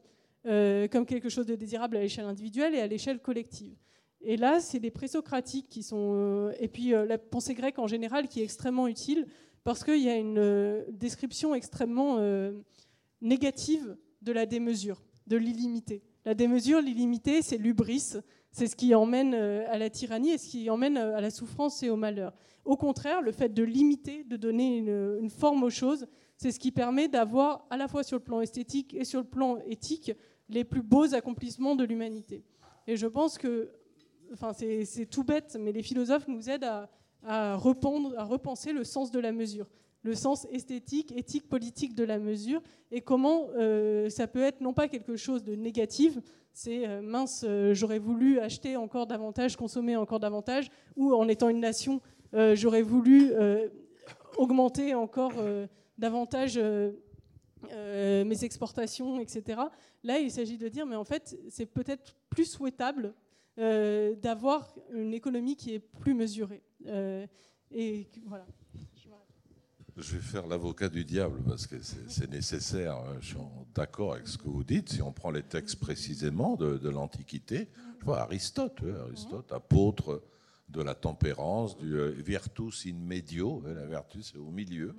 Euh, comme quelque chose de désirable à l'échelle individuelle et à l'échelle collective. Et là, c'est les présocratiques qui sont. Euh, et puis la pensée grecque en général qui est extrêmement utile parce qu'il y a une description extrêmement négative de la démesure, de l'illimité. La démesure, l'illimité, c'est l'ubris, c'est ce qui emmène à la tyrannie et ce qui emmène à la souffrance et au malheur. Au contraire, le fait de limiter, de donner une, forme aux choses, c'est ce qui permet d'avoir, à la fois sur le plan esthétique et sur le plan éthique, les plus beaux accomplissements de l'humanité. Et je pense que, enfin, c'est tout bête, mais les philosophes nous aident à, à repenser le sens de la mesure, le sens esthétique, éthique, politique de la mesure, et comment euh, ça peut être non pas quelque chose de négatif, c'est euh, mince, euh, j'aurais voulu acheter encore davantage, consommer encore davantage, ou en étant une nation, j'aurais voulu augmenter encore euh, davantage mes exportations, etc. Là, il s'agit de dire, mais en fait, c'est peut-être plus souhaitable d'avoir une économie qui est plus mesurée. Je vais faire l'avocat du diable parce que c'est nécessaire. Je suis d'accord avec ce que vous dites. Si on prend les textes précisément de, l'Antiquité, je vois Aristote, Aristote, apôtre de la tempérance, du euh, virtus in medio, hein, la vertu c'est au milieu,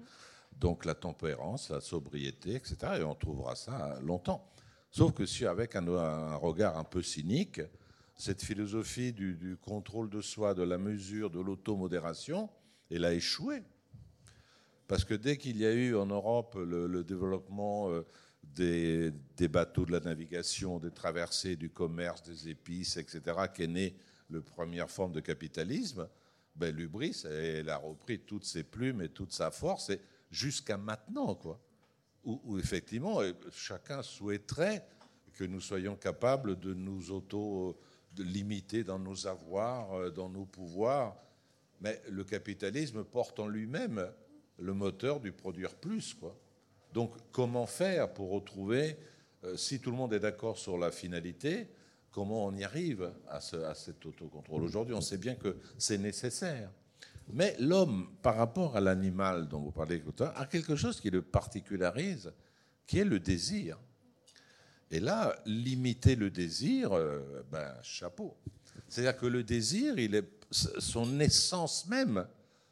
donc la tempérance, la sobriété, etc. Et on trouvera ça longtemps. Sauf que avec un, regard un peu cynique, cette philosophie du, contrôle de soi, de la mesure, de l'automodération, elle a échoué. Parce que dès qu'il y a eu en Europe le, développement euh, des, bateaux de la navigation, des traversées, du commerce, des épices, etc., qu'est née la première forme de capitalisme, ben, Lubris, elle a repris toutes ses plumes et toute sa force, jusqu'à maintenant, quoi. Où, effectivement, euh, chacun souhaiterait que nous soyons capables de nous auto-limiter dans nos avoirs, euh, dans nos pouvoirs. Mais le capitalisme porte en lui-même le moteur du produire plus, quoi. Donc, comment faire pour retrouver, euh, si tout le monde est d'accord sur la finalité, comment on y arrive à, cet autocontrôle? Aujourd'hui, on sait bien que c'est nécessaire. Mais l'homme, par rapport à l'animal dont vous parlez a quelque chose qui le particularise, qui est le désir. Et là, limiter le désir, euh, ben, chapeau. C'est-à-dire que le désir, est, son essence même,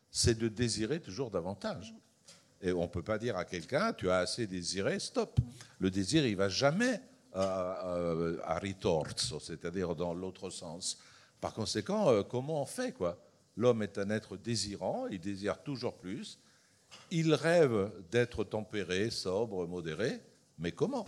c'est de désirer toujours davantage. Et on ne peut pas dire à quelqu'un, tu as assez désiré, stop. Le désir, il va jamais à, à, ritorso, c'est-à-dire dans l'autre sens. Par conséquent, euh, comment on fait quoi? L'homme est un être désirant, il désire toujours plus. Il rêve d'être tempéré, sobre, modéré, mais comment?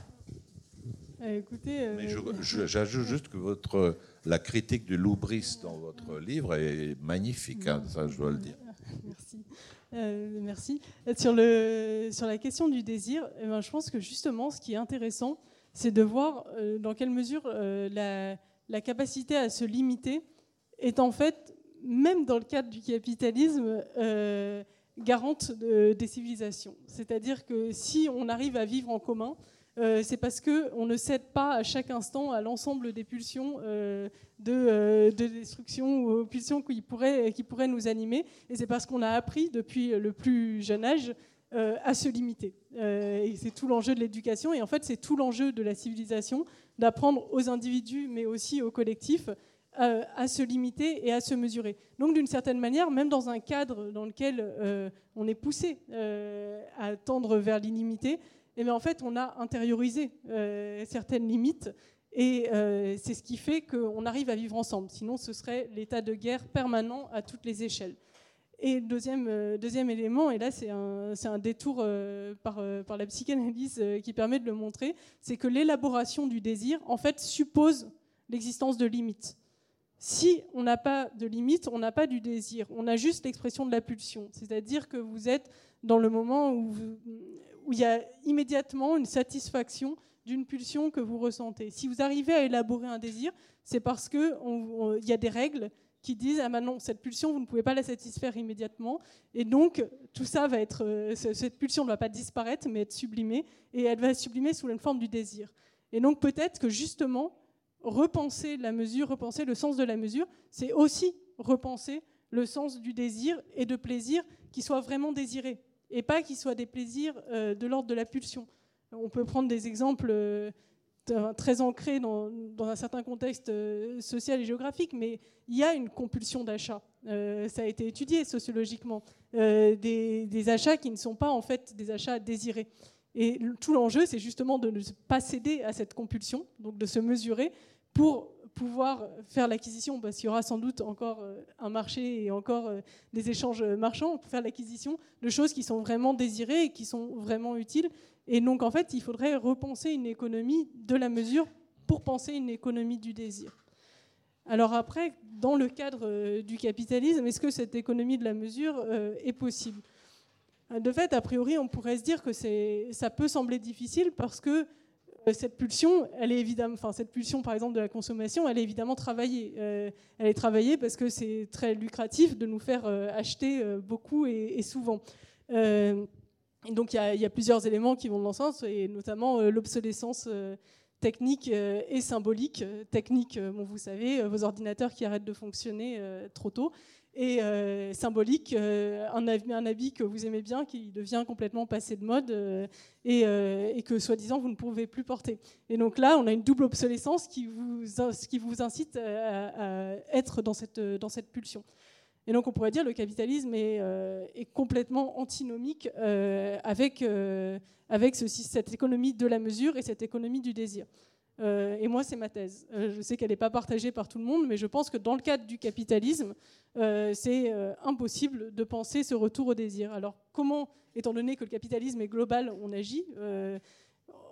Euh, Écoutez, euh, j'ajoute juste que votre, la critique du Loubris dans votre livre est magnifique, hein, ça je dois le dire. Merci. merci. Sur, le, sur la question du désir, eh ben, je pense que justement, ce qui est intéressant, c'est de voir euh, dans quelle mesure euh, la, capacité à se limiter est en fait, même dans le cadre du capitalisme, euh, garante des civilisations. C'est-à-dire que si on arrive à vivre en commun, c'est parce qu'on ne cède pas à chaque instant à l'ensemble des pulsions de, destruction ou aux pulsions qui pourraient, qui pourraient nous animer. Et c'est parce qu'on a appris depuis le plus jeune âge euh, à se limiter. Euh, et c'est tout l'enjeu de l'éducation. Et en fait, c'est tout l'enjeu de la civilisation d'apprendre aux individus, mais aussi aux collectifs, euh, à se limiter et à se mesurer. Donc, d'une certaine manière, même dans un cadre dans lequel on est poussé à tendre vers l'illimité, eh en fait, on a intériorisé certaines limites. Et c'est ce qui fait qu'on arrive à vivre ensemble. Sinon, ce serait l'état de guerre permanent à toutes les échelles. Et deuxième, euh, deuxième élément, et là c'est un, détour euh, par, euh, par, la psychanalyse qui permet de le montrer, c'est que l'élaboration du désir, en fait, suppose l'existence de limites. Si on n'a pas de limites, on n'a pas du désir, on a juste l'expression de la pulsion. C'est-à-dire que vous êtes dans le moment où, il y a immédiatement une satisfaction d'une pulsion que vous ressentez. Si vous arrivez à élaborer un désir, c'est parce qu'il y a des règles qui disent ah ben cette pulsion vous ne pouvez pas la satisfaire immédiatement et donc tout ça va être euh, cette pulsion ne va pas disparaître mais être sublimée et elle va être sublimée sous la forme du désir. Et donc peut-être que justement repenser la mesure, repenser le sens de la mesure, c'est aussi repenser le sens du désir et de plaisir qui soit vraiment désiré et pas qui soit des plaisirs euh, de l'ordre de la pulsion. On peut prendre des exemples euh, très ancré dans, un certain contexte euh, social et géographique, mais il y a une compulsion d'achat. Ça a été étudié sociologiquement. Euh, des, achats qui ne sont pas en fait des achats désirés. Et tout l'enjeu, c'est justement de ne pas céder à cette compulsion, donc de se mesurer pour pouvoir faire l'acquisition, parce qu'il y aura sans doute encore un marché et encore des échanges marchands, pour faire l'acquisition de choses qui sont vraiment désirées et qui sont vraiment utiles et donc, en fait, il faudrait repenser une économie de la mesure pour penser une économie du désir. Alors après, dans le cadre euh, du capitalisme, est-ce que cette économie de la mesure euh, est possible? De fait, a priori, on pourrait se dire que ça peut sembler difficile parce que euh, cette pulsion, elle est évidemment, enfin cette pulsion par exemple de la consommation, elle est évidemment travaillée. elle est travaillée parce que c'est très lucratif de nous faire acheter beaucoup et, souvent donc il y, a plusieurs éléments qui vont dans ce sens, et notamment euh, l'obsolescence euh, technique euh, et symbolique. Technique, vous savez, vos ordinateurs qui arrêtent de fonctionner trop tôt, et symbolique, un, un, habit que vous aimez bien qui devient complètement passé de mode et, que soi-disant vous ne pouvez plus porter. Et donc là, on a une double obsolescence qui vous, qui vous incite à, être dans cette, dans cette pulsion. Et donc on pourrait dire que le capitalisme est, euh, complètement antinomique euh, avec, euh, avec cette économie de la mesure et cette économie du désir. Euh, et moi, c'est ma thèse. Euh, je sais qu'elle n'est pas partagée par tout le monde, mais je pense que dans le cadre du capitalisme, euh, c'est impossible de penser ce retour au désir. Alors, comment, étant donné que le capitalisme est global, on agit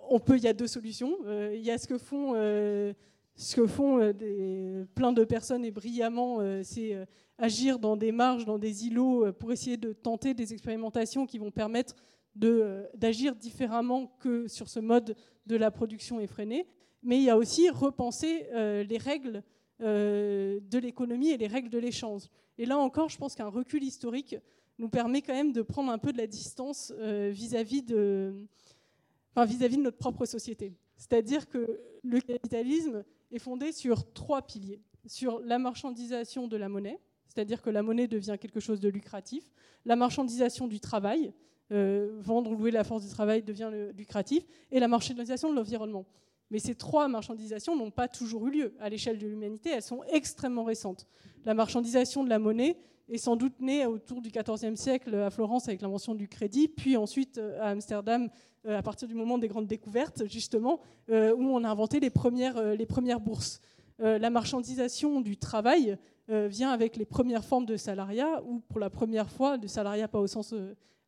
on peut, il y a deux solutions. il y a ce que font, ce que font plein de personnes et brillamment, c'est agir dans des marges, dans des îlots, pour essayer de tenter des expérimentations qui vont permettre d'agir différemment que sur ce mode de la production effrénée mais il y a aussi repenser euh, les règles euh, de l'économie et les règles de l'échange. Et là encore, je pense qu'un recul historique nous permet quand même de prendre un peu de la distance euh, vis-à-vis de, notre propre société. C'est-à-dire que le capitalisme est fondé sur trois piliers. Sur la marchandisation de la monnaie, c'est-à-dire que la monnaie devient quelque chose de lucratif, la marchandisation du travail, vendre ou louer la force du travail devient lucratif, et la marchandisation de l'environnement. Mais ces trois marchandisations n'ont pas toujours eu lieu à l'échelle de l'humanité, elles sont extrêmement récentes. La marchandisation de la monnaie est sans doute née autour du XIVe siècle à Florence avec l'invention du crédit, puis ensuite euh, à Amsterdam euh, à partir du moment des grandes découvertes, justement, euh, où on a inventé les premières, les premières bourses. La marchandisation du travail vient avec les premières formes de salariat, ou pour la première fois, de salariat pas au sens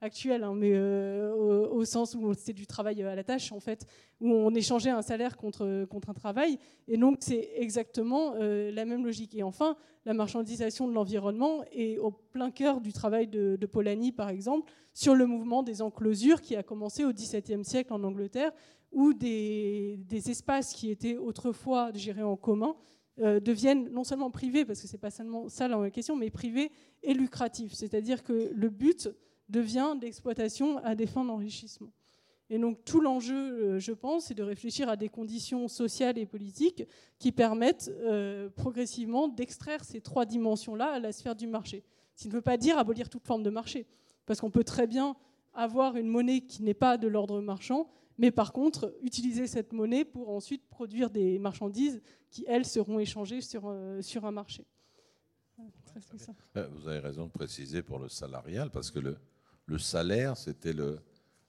actuel, hein, mais euh, au, sens où c'était du travail à la tâche, en fait, où on échangeait un salaire contre, contre un travail. Et donc, c'est exactement euh, la même logique. Et enfin, la marchandisation de l'environnement est au plein cœur du travail de, de, Polanyi, par exemple, sur le mouvement des enclosures qui a commencé au XVIIe siècle en Angleterre, où des, des espaces qui étaient autrefois gérés en commun euh, deviennent non seulement privés, parce que c'est pas seulement ça la question, mais privés et lucratifs. C'est-à-dire que le but devient d'exploitation à des fins d'enrichissement. Et donc tout l'enjeu, euh, je pense, c'est de réfléchir à des conditions sociales et politiques qui permettent euh, progressivement d'extraire ces trois dimensions-là à la sphère du marché. Ce qui ne veut pas dire abolir toute forme de marché, parce qu'on peut très bien avoir une monnaie qui n'est pas de l'ordre marchand, mais par contre utiliser cette monnaie pour ensuite produire des marchandises qui, elles, seront échangées sur, euh, sur un marché. Vous avez raison de préciser pour le salarial, parce que le, le salaire, c'était le,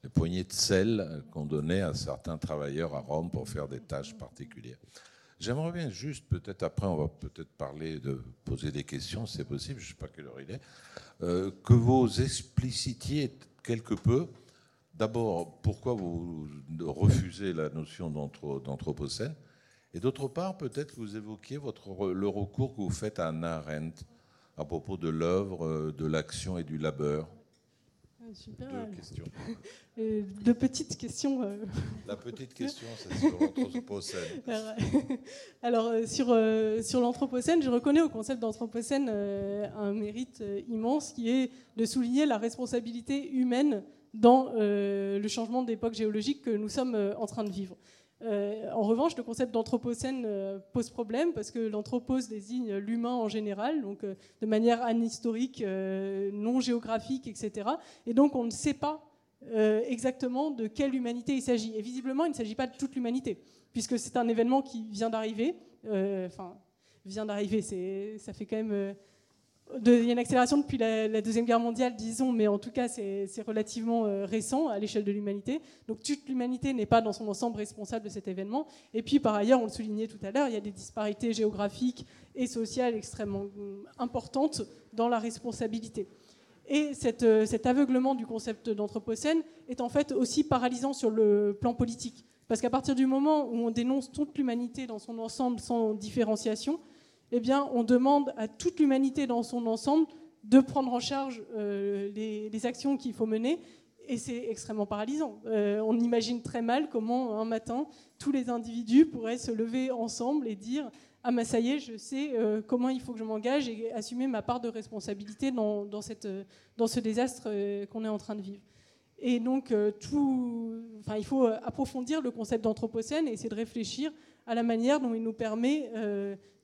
les poignées de sel qu'on donnait à certains travailleurs à Rome pour faire des tâches particulières. J'aimerais bien juste, peut-être après, on va peut-être parler de poser des questions, c'est possible, je ne sais pas quelle heure il est, euh, que vous explicitiez quelque peu, d'abord, pourquoi vous refusez la notion d'anthropocène, et d'autre part, peut-être que vous évoquiez votre, le recours que vous faites à Anna Arendt à propos de l'œuvre, de l'action et du labeur. Super. Deux questions. de petites questions. Euh. La petite question, c'est sur l'Anthropocène. Alors, euh, sur, euh, sur l'Anthropocène, je reconnais au concept d'Anthropocène un mérite immense qui est de souligner la responsabilité humaine dans le changement d'époque géologique que nous sommes en train de vivre. Euh, en revanche, le concept d'anthropocène euh, pose problème parce que l'anthropos désigne l'humain en général, donc euh, de manière anhistorique, non géographique, etc. Et donc on ne sait pas exactement de quelle humanité il s'agit. Et visiblement, il ne s'agit pas de toute l'humanité, puisque c'est un événement qui vient d'arriver. Enfin, vient d'arriver, ça fait quand même il y a une accélération depuis la, Deuxième Guerre mondiale, disons, mais en tout cas, c'est relativement euh, récent à l'échelle de l'humanité. Donc toute l'humanité n'est pas dans son ensemble responsable de cet événement. Et puis, par ailleurs, on le soulignait tout à l'heure, il y a des disparités géographiques et sociales extrêmement euh, importantes dans la responsabilité. Et euh, cet aveuglement du concept d'anthropocène est en fait aussi paralysant sur le plan politique. Parce qu'à partir du moment où on dénonce toute l'humanité dans son ensemble sans différenciation, eh bien, on demande à toute l'humanité dans son ensemble de prendre en charge euh, les, actions qu'il faut mener. Et c'est extrêmement paralysant. Euh, on imagine très mal comment un matin, tous les individus pourraient se lever ensemble et dire Ah, mais ça y est, je sais euh, comment il faut que je m'engage et assumer ma part de responsabilité dans, ce désastre qu'on est en train de vivre. Et donc, tout, il faut approfondir le concept d'anthropocène et essayer de réfléchir à la manière dont il nous permet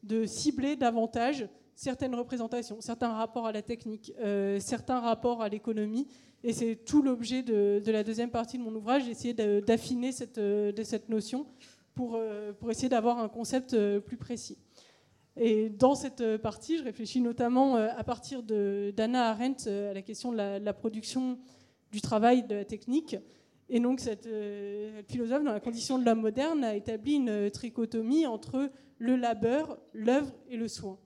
de cibler davantage certaines représentations, certains rapports à la technique, euh, certains rapports à l'économie. Et c'est tout l'objet de, la deuxième partie de mon ouvrage, d'essayer d'affiner cette, de cette notion pour, euh, pour essayer d'avoir un concept euh, plus précis. Et dans cette partie, je réfléchis notamment à partir d'Anna Arendt à la question de la, production du travail, de la technique, Et donc cette, philosophe, dans la condition de l'homme moderne, a établi une trichotomie entre le labeur, l'œuvre et le soin.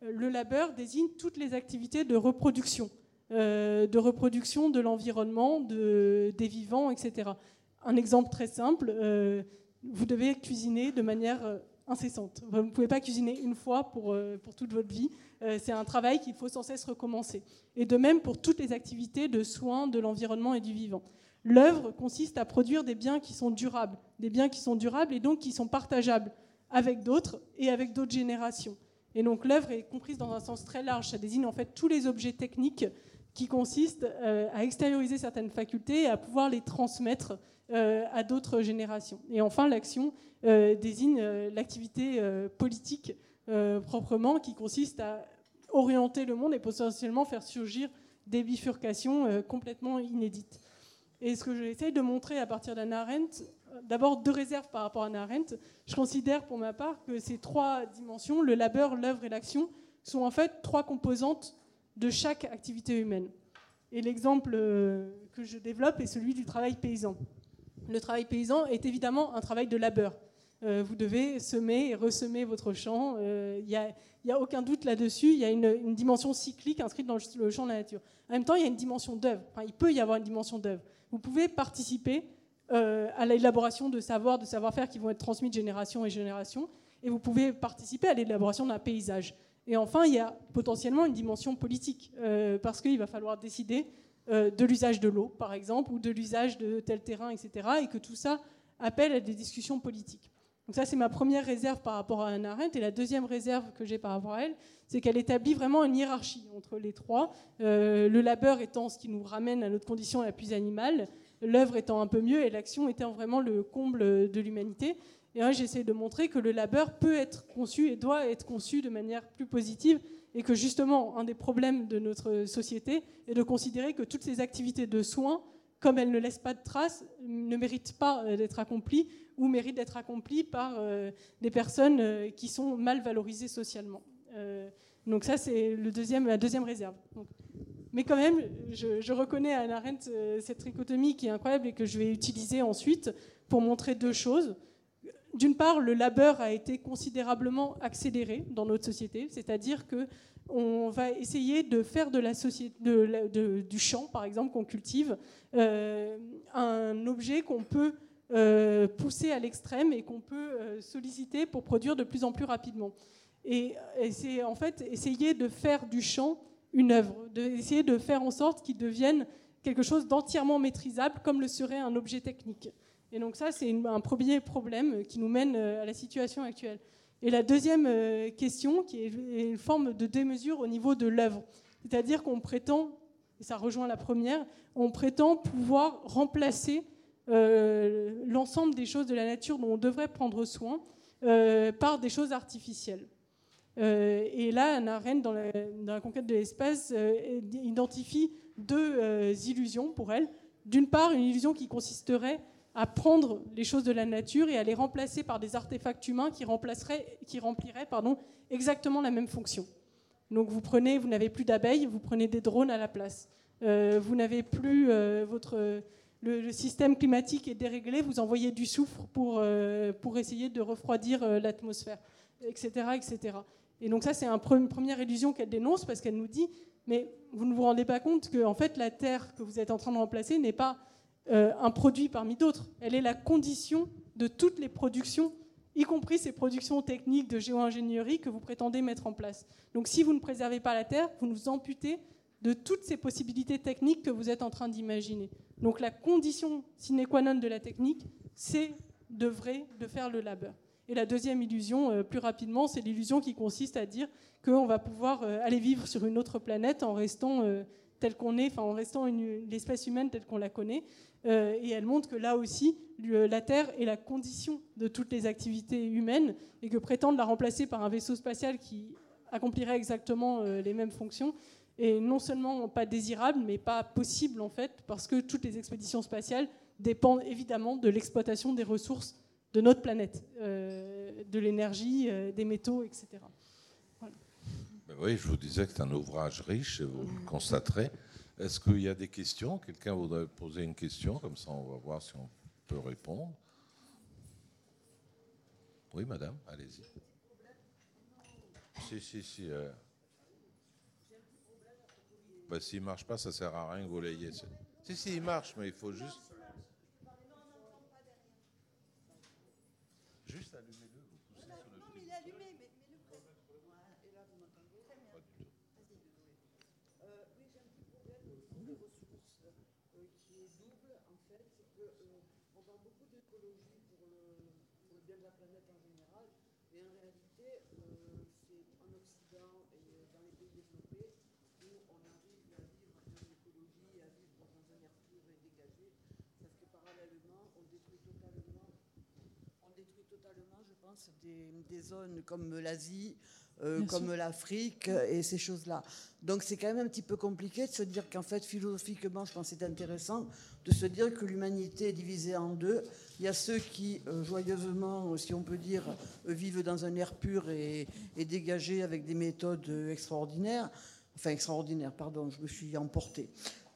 Le labeur désigne toutes les activités de reproduction, de reproduction de l'environnement, de, des vivants, etc. Un exemple très simple, vous devez cuisiner de manière incessante. Vous ne pouvez pas cuisiner une fois pour, euh, pour toute votre vie. Euh, c'est un travail qu'il faut sans cesse recommencer. Et de même pour toutes les activités de soins de l'environnement et du vivant. L'œuvre consiste à produire des biens qui sont durables, des biens qui sont durables et donc qui sont partageables avec d'autres et avec d'autres générations. Et donc l'œuvre est comprise dans un sens très large. Ça désigne en fait tous les objets techniques qui consistent euh, à extérioriser certaines facultés et à pouvoir les transmettre à d'autres générations. Et enfin, l'action euh, désigne euh, l'activité euh, politique proprement, qui consiste à orienter le monde et potentiellement faire surgir des bifurcations complètement inédites. Et ce que j'essaye de montrer à partir d'Anna Arendt, d'abord deux réserves par rapport à Anna Arendt. Je considère pour ma part que ces trois dimensions, le labeur, l'œuvre et l'action, sont en fait trois composantes de chaque activité humaine. Et l'exemple que je développe est celui du travail paysan. Le travail paysan est évidemment un travail de labeur. Euh, vous devez semer et ressemer votre champ. Il euh, n'y a, aucun doute là-dessus. Il y a une, dimension cyclique inscrite dans le, champ de la nature. En même temps, il y a une dimension d'œuvre. il peut y avoir une dimension d'œuvre. Vous pouvez participer euh, à l'élaboration de savoirs, de savoir-faire qui vont être transmis de génération en génération. Et vous pouvez participer à l'élaboration d'un paysage. Et enfin, il y a potentiellement une dimension politique, parce qu'il va falloir décider de l'usage de l'eau, par exemple, ou de l'usage de tel terrain, etc. Et que tout ça appelle à des discussions politiques. Donc ça, c'est ma première réserve par rapport à Anna Arendt. Et la deuxième réserve que j'ai par rapport à elle, c'est qu'elle établit vraiment une hiérarchie entre les trois. Euh, le labeur étant ce qui nous ramène à notre condition la plus animale, l'œuvre étant un peu mieux et l'action étant vraiment le comble de l'humanité. Et là, j'essaie de montrer que le labeur peut être conçu et doit être conçu de manière plus positive et que justement, un des problèmes de notre société est de considérer que toutes ces activités de soins, comme elles ne laissent pas de traces, ne méritent pas euh, d'être accomplies ou mérite d'être accompli par euh, des personnes euh, qui sont mal valorisées socialement. Donc ça, c'est la deuxième réserve. Mais quand même, je, reconnais à Anna Arendt cette trichotomie qui est incroyable et que je vais utiliser ensuite pour montrer deux choses. D'une part, le labeur a été considérablement accéléré dans notre société, c'est-à-dire que on va essayer de faire du champ, par exemple, qu'on cultive, un objet qu'on peut euh, poussé à l'extrême et qu'on peut euh, solliciter pour produire de plus en plus rapidement. Et, c'est en fait essayer de faire du champ une œuvre, d'essayer de faire en sorte qu'il devienne quelque chose d'entièrement maîtrisable comme le serait un objet technique. Et donc ça, c'est un premier problème qui nous mène euh, à la situation actuelle. Et la deuxième question, qui est une forme de démesure au niveau de l'œuvre, c'est-à-dire qu'on prétend, et ça rejoint la première, on prétend pouvoir remplacer euh, l'ensemble des choses de la nature dont on devrait prendre soin euh, par des choses artificielles. Euh, et là, Anna Arendt, dans la, conquête de l'espace, identifie deux illusions pour elle. D'une part, une illusion qui consisterait à prendre les choses de la nature et à les remplacer par des artefacts humains qui, remplaceraient, rempliraient pardon, exactement la même fonction. Donc vous prenez, vous n'avez plus d'abeilles, vous prenez des drones à la place. vous n'avez plus votre le, système climatique est déréglé, vous envoyez du soufre pour, euh, pour essayer de refroidir euh, l'atmosphère, etc., etc. Et donc ça, c'est une première illusion qu'elle dénonce parce qu'elle nous dit, mais vous ne vous rendez pas compte que en fait, la Terre que vous êtes en train de remplacer n'est pas euh, un produit parmi d'autres. Elle est la condition de toutes les productions, y compris ces productions techniques de géo-ingénierie que vous prétendez mettre en place. Donc si vous ne préservez pas la Terre, vous nous amputez de toutes ces possibilités techniques que vous êtes en train d'imaginer. Donc la condition sine qua non de la technique, c'est de vrai, de faire le labeur. Et la deuxième illusion, euh, plus rapidement, c'est l'illusion qui consiste à dire qu'on va pouvoir euh, aller vivre sur une autre planète en restant euh, tel qu'on est, en restant l'espèce humaine telle qu'on la connaît. et elle montre que là aussi, la Terre est la condition de toutes les activités humaines et que prétendre la remplacer par un vaisseau spatial qui accomplirait exactement les mêmes fonctions, et non seulement pas désirable, mais pas possible en fait, parce que toutes les expéditions spatiales dépendent évidemment de l'exploitation des ressources de notre planète, euh, de l'énergie, euh, des métaux, etc. Ben oui, je vous disais que c'est un ouvrage riche, vous le constaterez. Est-ce qu'il y a des questions? Quelqu'un voudrait poser une question? Comme ça, on va voir si on peut répondre. Oui, madame, allez-y. Si, si, si. Euh... Bah, S'il ne marche pas, ça ne sert à rien que vous l'ayez. Si, si, il marche, mais il faut. Juste allumez-le, vous poussez sur le Non, il est allumé, mais, mais le près. Voilà, et là, vous m'entendez Très bien. Vas-y. Euh, oui, j'ai un petit problème aussi de ressources euh, qui est double, en fait. C'est qu'on euh, parle beaucoup d'écologie pour le, pour le bien de la planète en général, mais en réalité, euh, c'est en Occident et dans les pays développés où on arrive à vivre dans l'écologie, à vivre dans un air pur et dégagé, parce que parallèlement, on détruit totalement je pense, des, des zones comme l'Asie, euh, comme l'Afrique euh, et ces choses-là. Donc c'est quand même un petit peu compliqué de se dire qu'en fait, philosophiquement, je pense que c'est intéressant de se dire que l'humanité est divisée en deux. Il y a ceux qui, euh, joyeusement, si on peut dire, vivent dans un air pur et, et dégagé avec des méthodes extraordinaires. Enfin, extraordinaires, pardon, je me suis emportée.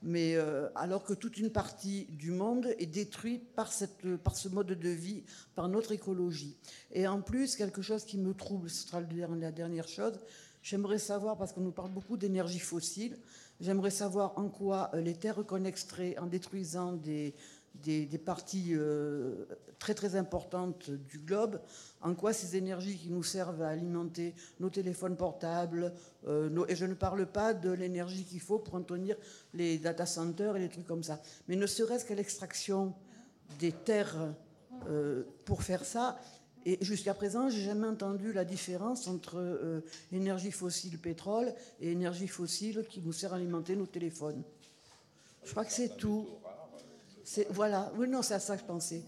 Mais euh, alors que toute une partie du monde est détruite par, cette, par ce mode de vie, par notre écologie. Et en plus, quelque chose qui me trouble, ce sera la dernière chose, j'aimerais savoir, parce qu'on nous parle beaucoup d'énergie fossile, j'aimerais savoir en quoi euh, les terres qu'on extrait en détruisant des, des, parties euh, très très importantes du globe, en quoi ces énergies qui nous servent à alimenter nos téléphones portables, euh, et je ne parle pas de l'énergie qu'il faut pour entretenir les data centers et les trucs comme ça, mais ne serait-ce qu'à l'extraction des terres euh, pour faire ça. Et jusqu'à présent, j'ai jamais entendu la différence entre énergie fossile pétrole et énergie fossile qui nous sert à alimenter nos téléphones. Je crois que c'est tout. C'est- Voilà, oui, non, c'est à ça que je pensais.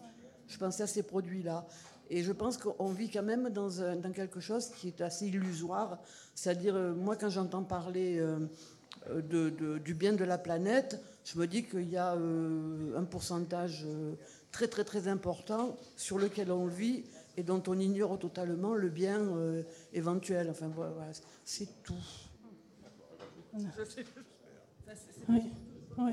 Je pensais à ces produits-là. Et je pense qu'on vit quand même dans, un- dans quelque chose qui est assez illusoire. C'est-à-dire, euh, moi, quand j'entends parler euh, euh, de- de- du bien de la planète, je me dis qu'il y a euh, un pourcentage euh, très, très, très important sur lequel on vit et dont on ignore totalement le bien euh, éventuel. Enfin, voilà, voilà, c'est tout. Oui, oui.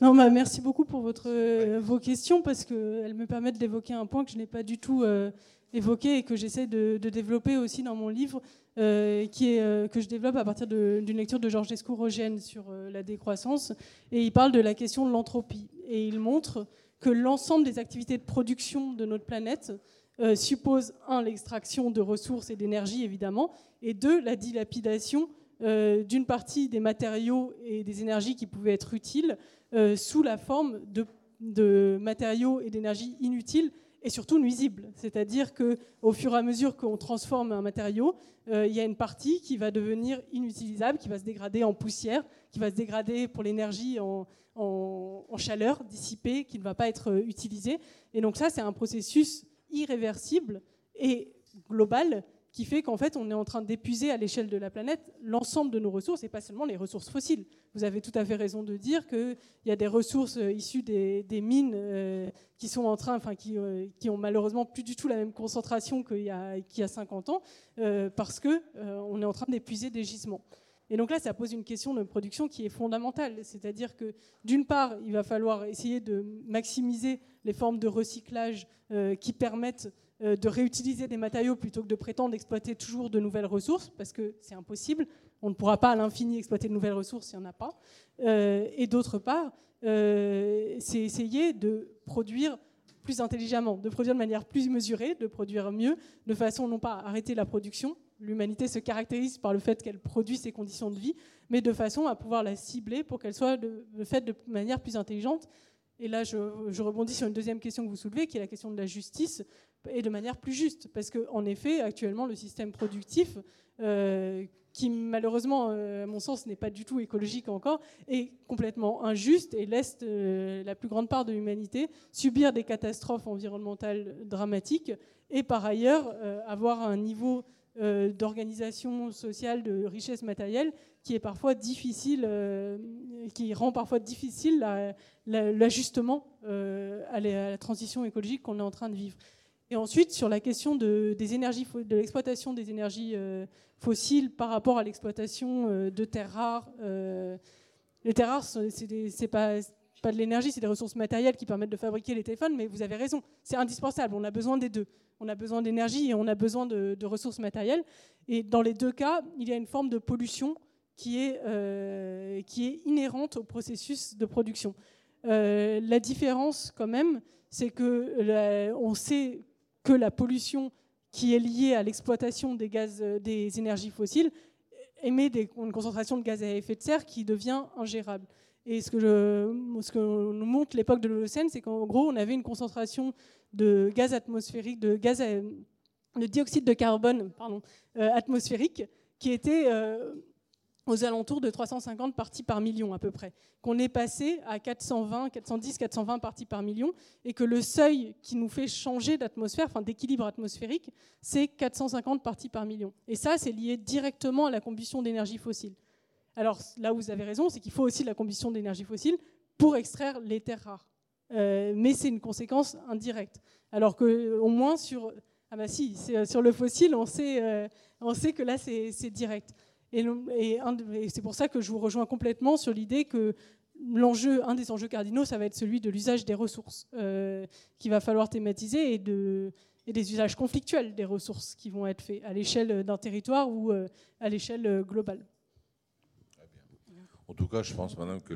Non, bah, merci beaucoup pour votre, euh, vos questions parce qu'elles me permettent d'évoquer un point que je n'ai pas du tout euh, évoqué et que j'essaie de, développer aussi dans mon livre, euh, qui est, euh, que je développe à partir d'une lecture de Georges Escourogène sur euh, la décroissance. Et il parle de la question de l'entropie. Et il montre que l'ensemble des activités de production de notre planète euh, suppose, un, l'extraction de ressources et d'énergie, évidemment, et deux, la dilapidation euh, d'une partie des matériaux et des énergies qui pouvaient être utiles euh, sous la forme de, matériaux et d'énergie inutiles et surtout nuisibles. C'est-à-dire que au fur et à mesure qu'on transforme un matériau, euh, il y a une partie qui va devenir inutilisable, qui va se dégrader en poussière, qui va se dégrader pour l'énergie en, en- en chaleur dissipée, qui ne va pas être euh, utilisée. Et donc ça, c'est un processus irréversible et global qui fait qu'en fait, on est en train d'épuiser à l'échelle de la planète l'ensemble de nos ressources et pas seulement les ressources fossiles. Vous avez tout à fait raison de dire qu'il y a des ressources euh, issues des, mines euh, qui sont en train, enfin, qui, euh, qui ont malheureusement plus du tout la même concentration qu'il y a, qu'il y a 50 ans, parce que on est en train d'épuiser des gisements. Et donc là, ça pose une question de production qui est fondamentale. C'est-à-dire que, d'une part, il va falloir essayer de maximiser les formes de recyclage qui permettent de réutiliser des matériaux plutôt que de prétendre exploiter toujours de nouvelles ressources, parce que c'est impossible. On ne pourra pas à l'infini exploiter de nouvelles ressources s'il n'y en a pas. Euh, et d'autre part, euh, c'est essayer de produire plus intelligemment, de produire de manière plus mesurée, de produire mieux, de façon non pas à arrêter la production. L'humanité se caractérise par le fait qu'elle produit ses conditions de vie, mais de façon à pouvoir la cibler pour qu'elle soit faite de manière plus intelligente. Et là, je rebondis sur une deuxième question que vous soulevez, qui est la question de la justice, et de manière plus juste. Parce qu'en effet, actuellement, le système productif, euh, qui malheureusement, euh, à mon sens, n'est pas du tout écologique encore, est complètement injuste et laisse euh, la plus grande part de l'humanité subir des catastrophes environnementales dramatiques et par ailleurs avoir un niveau d'organisation sociale, de richesse matérielle qui est parfois difficile, qui rend parfois difficile la- la- l'ajustement à la- à la transition écologique qu'on est en train de vivre. Et ensuite, sur la question de, des énergies, de l'exploitation des énergies euh, fossiles par rapport à l'exploitation euh, de terres rares, euh, Les terres rares, c'est pas pas de l'énergie, c'est des ressources matérielles qui permettent de fabriquer les téléphones, mais vous avez raison, c'est indispensable, on a besoin des deux. On a besoin d'énergie et on a besoin de, ressources matérielles. Et dans les deux cas, il y a une forme de pollution qui est, qui est inhérente au processus de production. La différence, quand même, c'est que on sait que la pollution qui est liée à l'exploitation des gaz, des énergies fossiles, émet une concentration de gaz à effet de serre qui devient ingérable. Et ce que, je, ce que nous montre l'époque de l'Holocène, c'est qu'en gros, on avait une concentration de gaz atmosphérique, de, gaz de dioxyde de carbone pardon, euh, atmosphérique qui était euh, aux alentours de 350 parties par million à peu près. Qu'on est passé à 420, 410, 420 parties par million et que le seuil qui nous fait changer d'atmosphère, enfin d'équilibre atmosphérique, c'est 450 parties par million. Et ça, c'est lié directement à la combustion d'énergie fossile. Alors là où vous avez raison, c'est qu'il faut aussi de la combustion d'énergie fossile pour extraire les terres rares. Euh, mais c'est une conséquence indirecte. Alors qu'au moins sur, ah bah si, euh, sur le fossile, on sait, euh, on sait que là c'est direct. Et, c'est pour ça que je vous rejoins complètement sur l'idée que l'enjeu, un des enjeux cardinaux, ça va être celui de l'usage des ressources qu'il va falloir thématiser et, de, et des usages conflictuels des ressources qui vont être faits à l'échelle d'un territoire ou à l'échelle globale. En tout cas, je pense, madame, que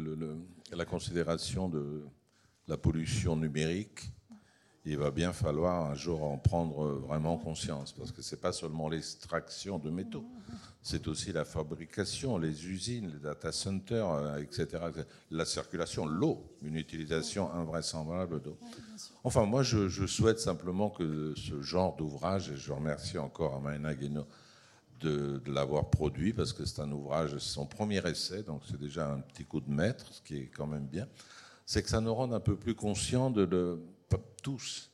la considération de la pollution numérique, il va bien falloir un jour en prendre vraiment conscience, parce que ce n'est pas seulement l'extraction de métaux, c'est aussi la fabrication, les usines, les data centers, euh, etc. La circulation, l'eau, une utilisation invraisemblable d'eau. Enfin, moi, je, souhaite simplement que ce genre d'ouvrage, et je remercie encore Amaina Guéno de, l'avoir produit parce que c'est un ouvrage, c'est son premier essai, donc c'est déjà un petit coup de maître, ce qui est quand même bien. C'est que ça nous rend un peu plus conscients de, tous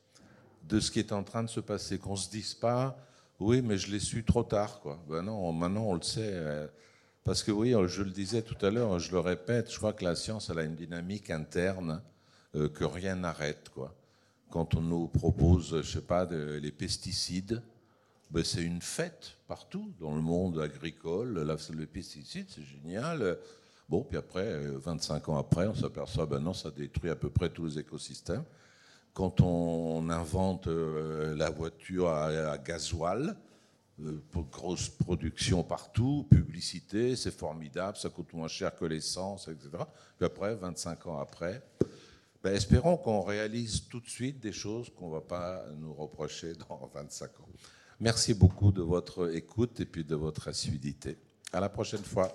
de ce qui est en train de se passer, qu'on se dise pas, oui, mais je l'ai su trop tard, quoi. Ben non, maintenant on le sait. Euh, parce que oui, je le disais tout à l'heure, je le répète, je crois que la science elle a une dynamique interne euh, que rien n'arrête, quoi. Quand on nous propose, je sais pas, les pesticides, ben, c'est une fête partout dans le monde agricole. Là, le pesticide, c'est génial. Bon, puis après, 25 ans après, on s'aperçoit, ben non, ça détruit à peu près tous les écosystèmes. Quand on invente euh, la voiture à, gasoil, euh, grosse production partout, publicité, c'est formidable, ça coûte moins cher que l'essence, etc. Puis après, 25 ans après, ben, espérons qu'on réalise tout de suite des choses qu'on ne va pas nous reprocher dans 25 ans. Merci beaucoup de votre écoute et puis de votre assiduité. À la prochaine fois.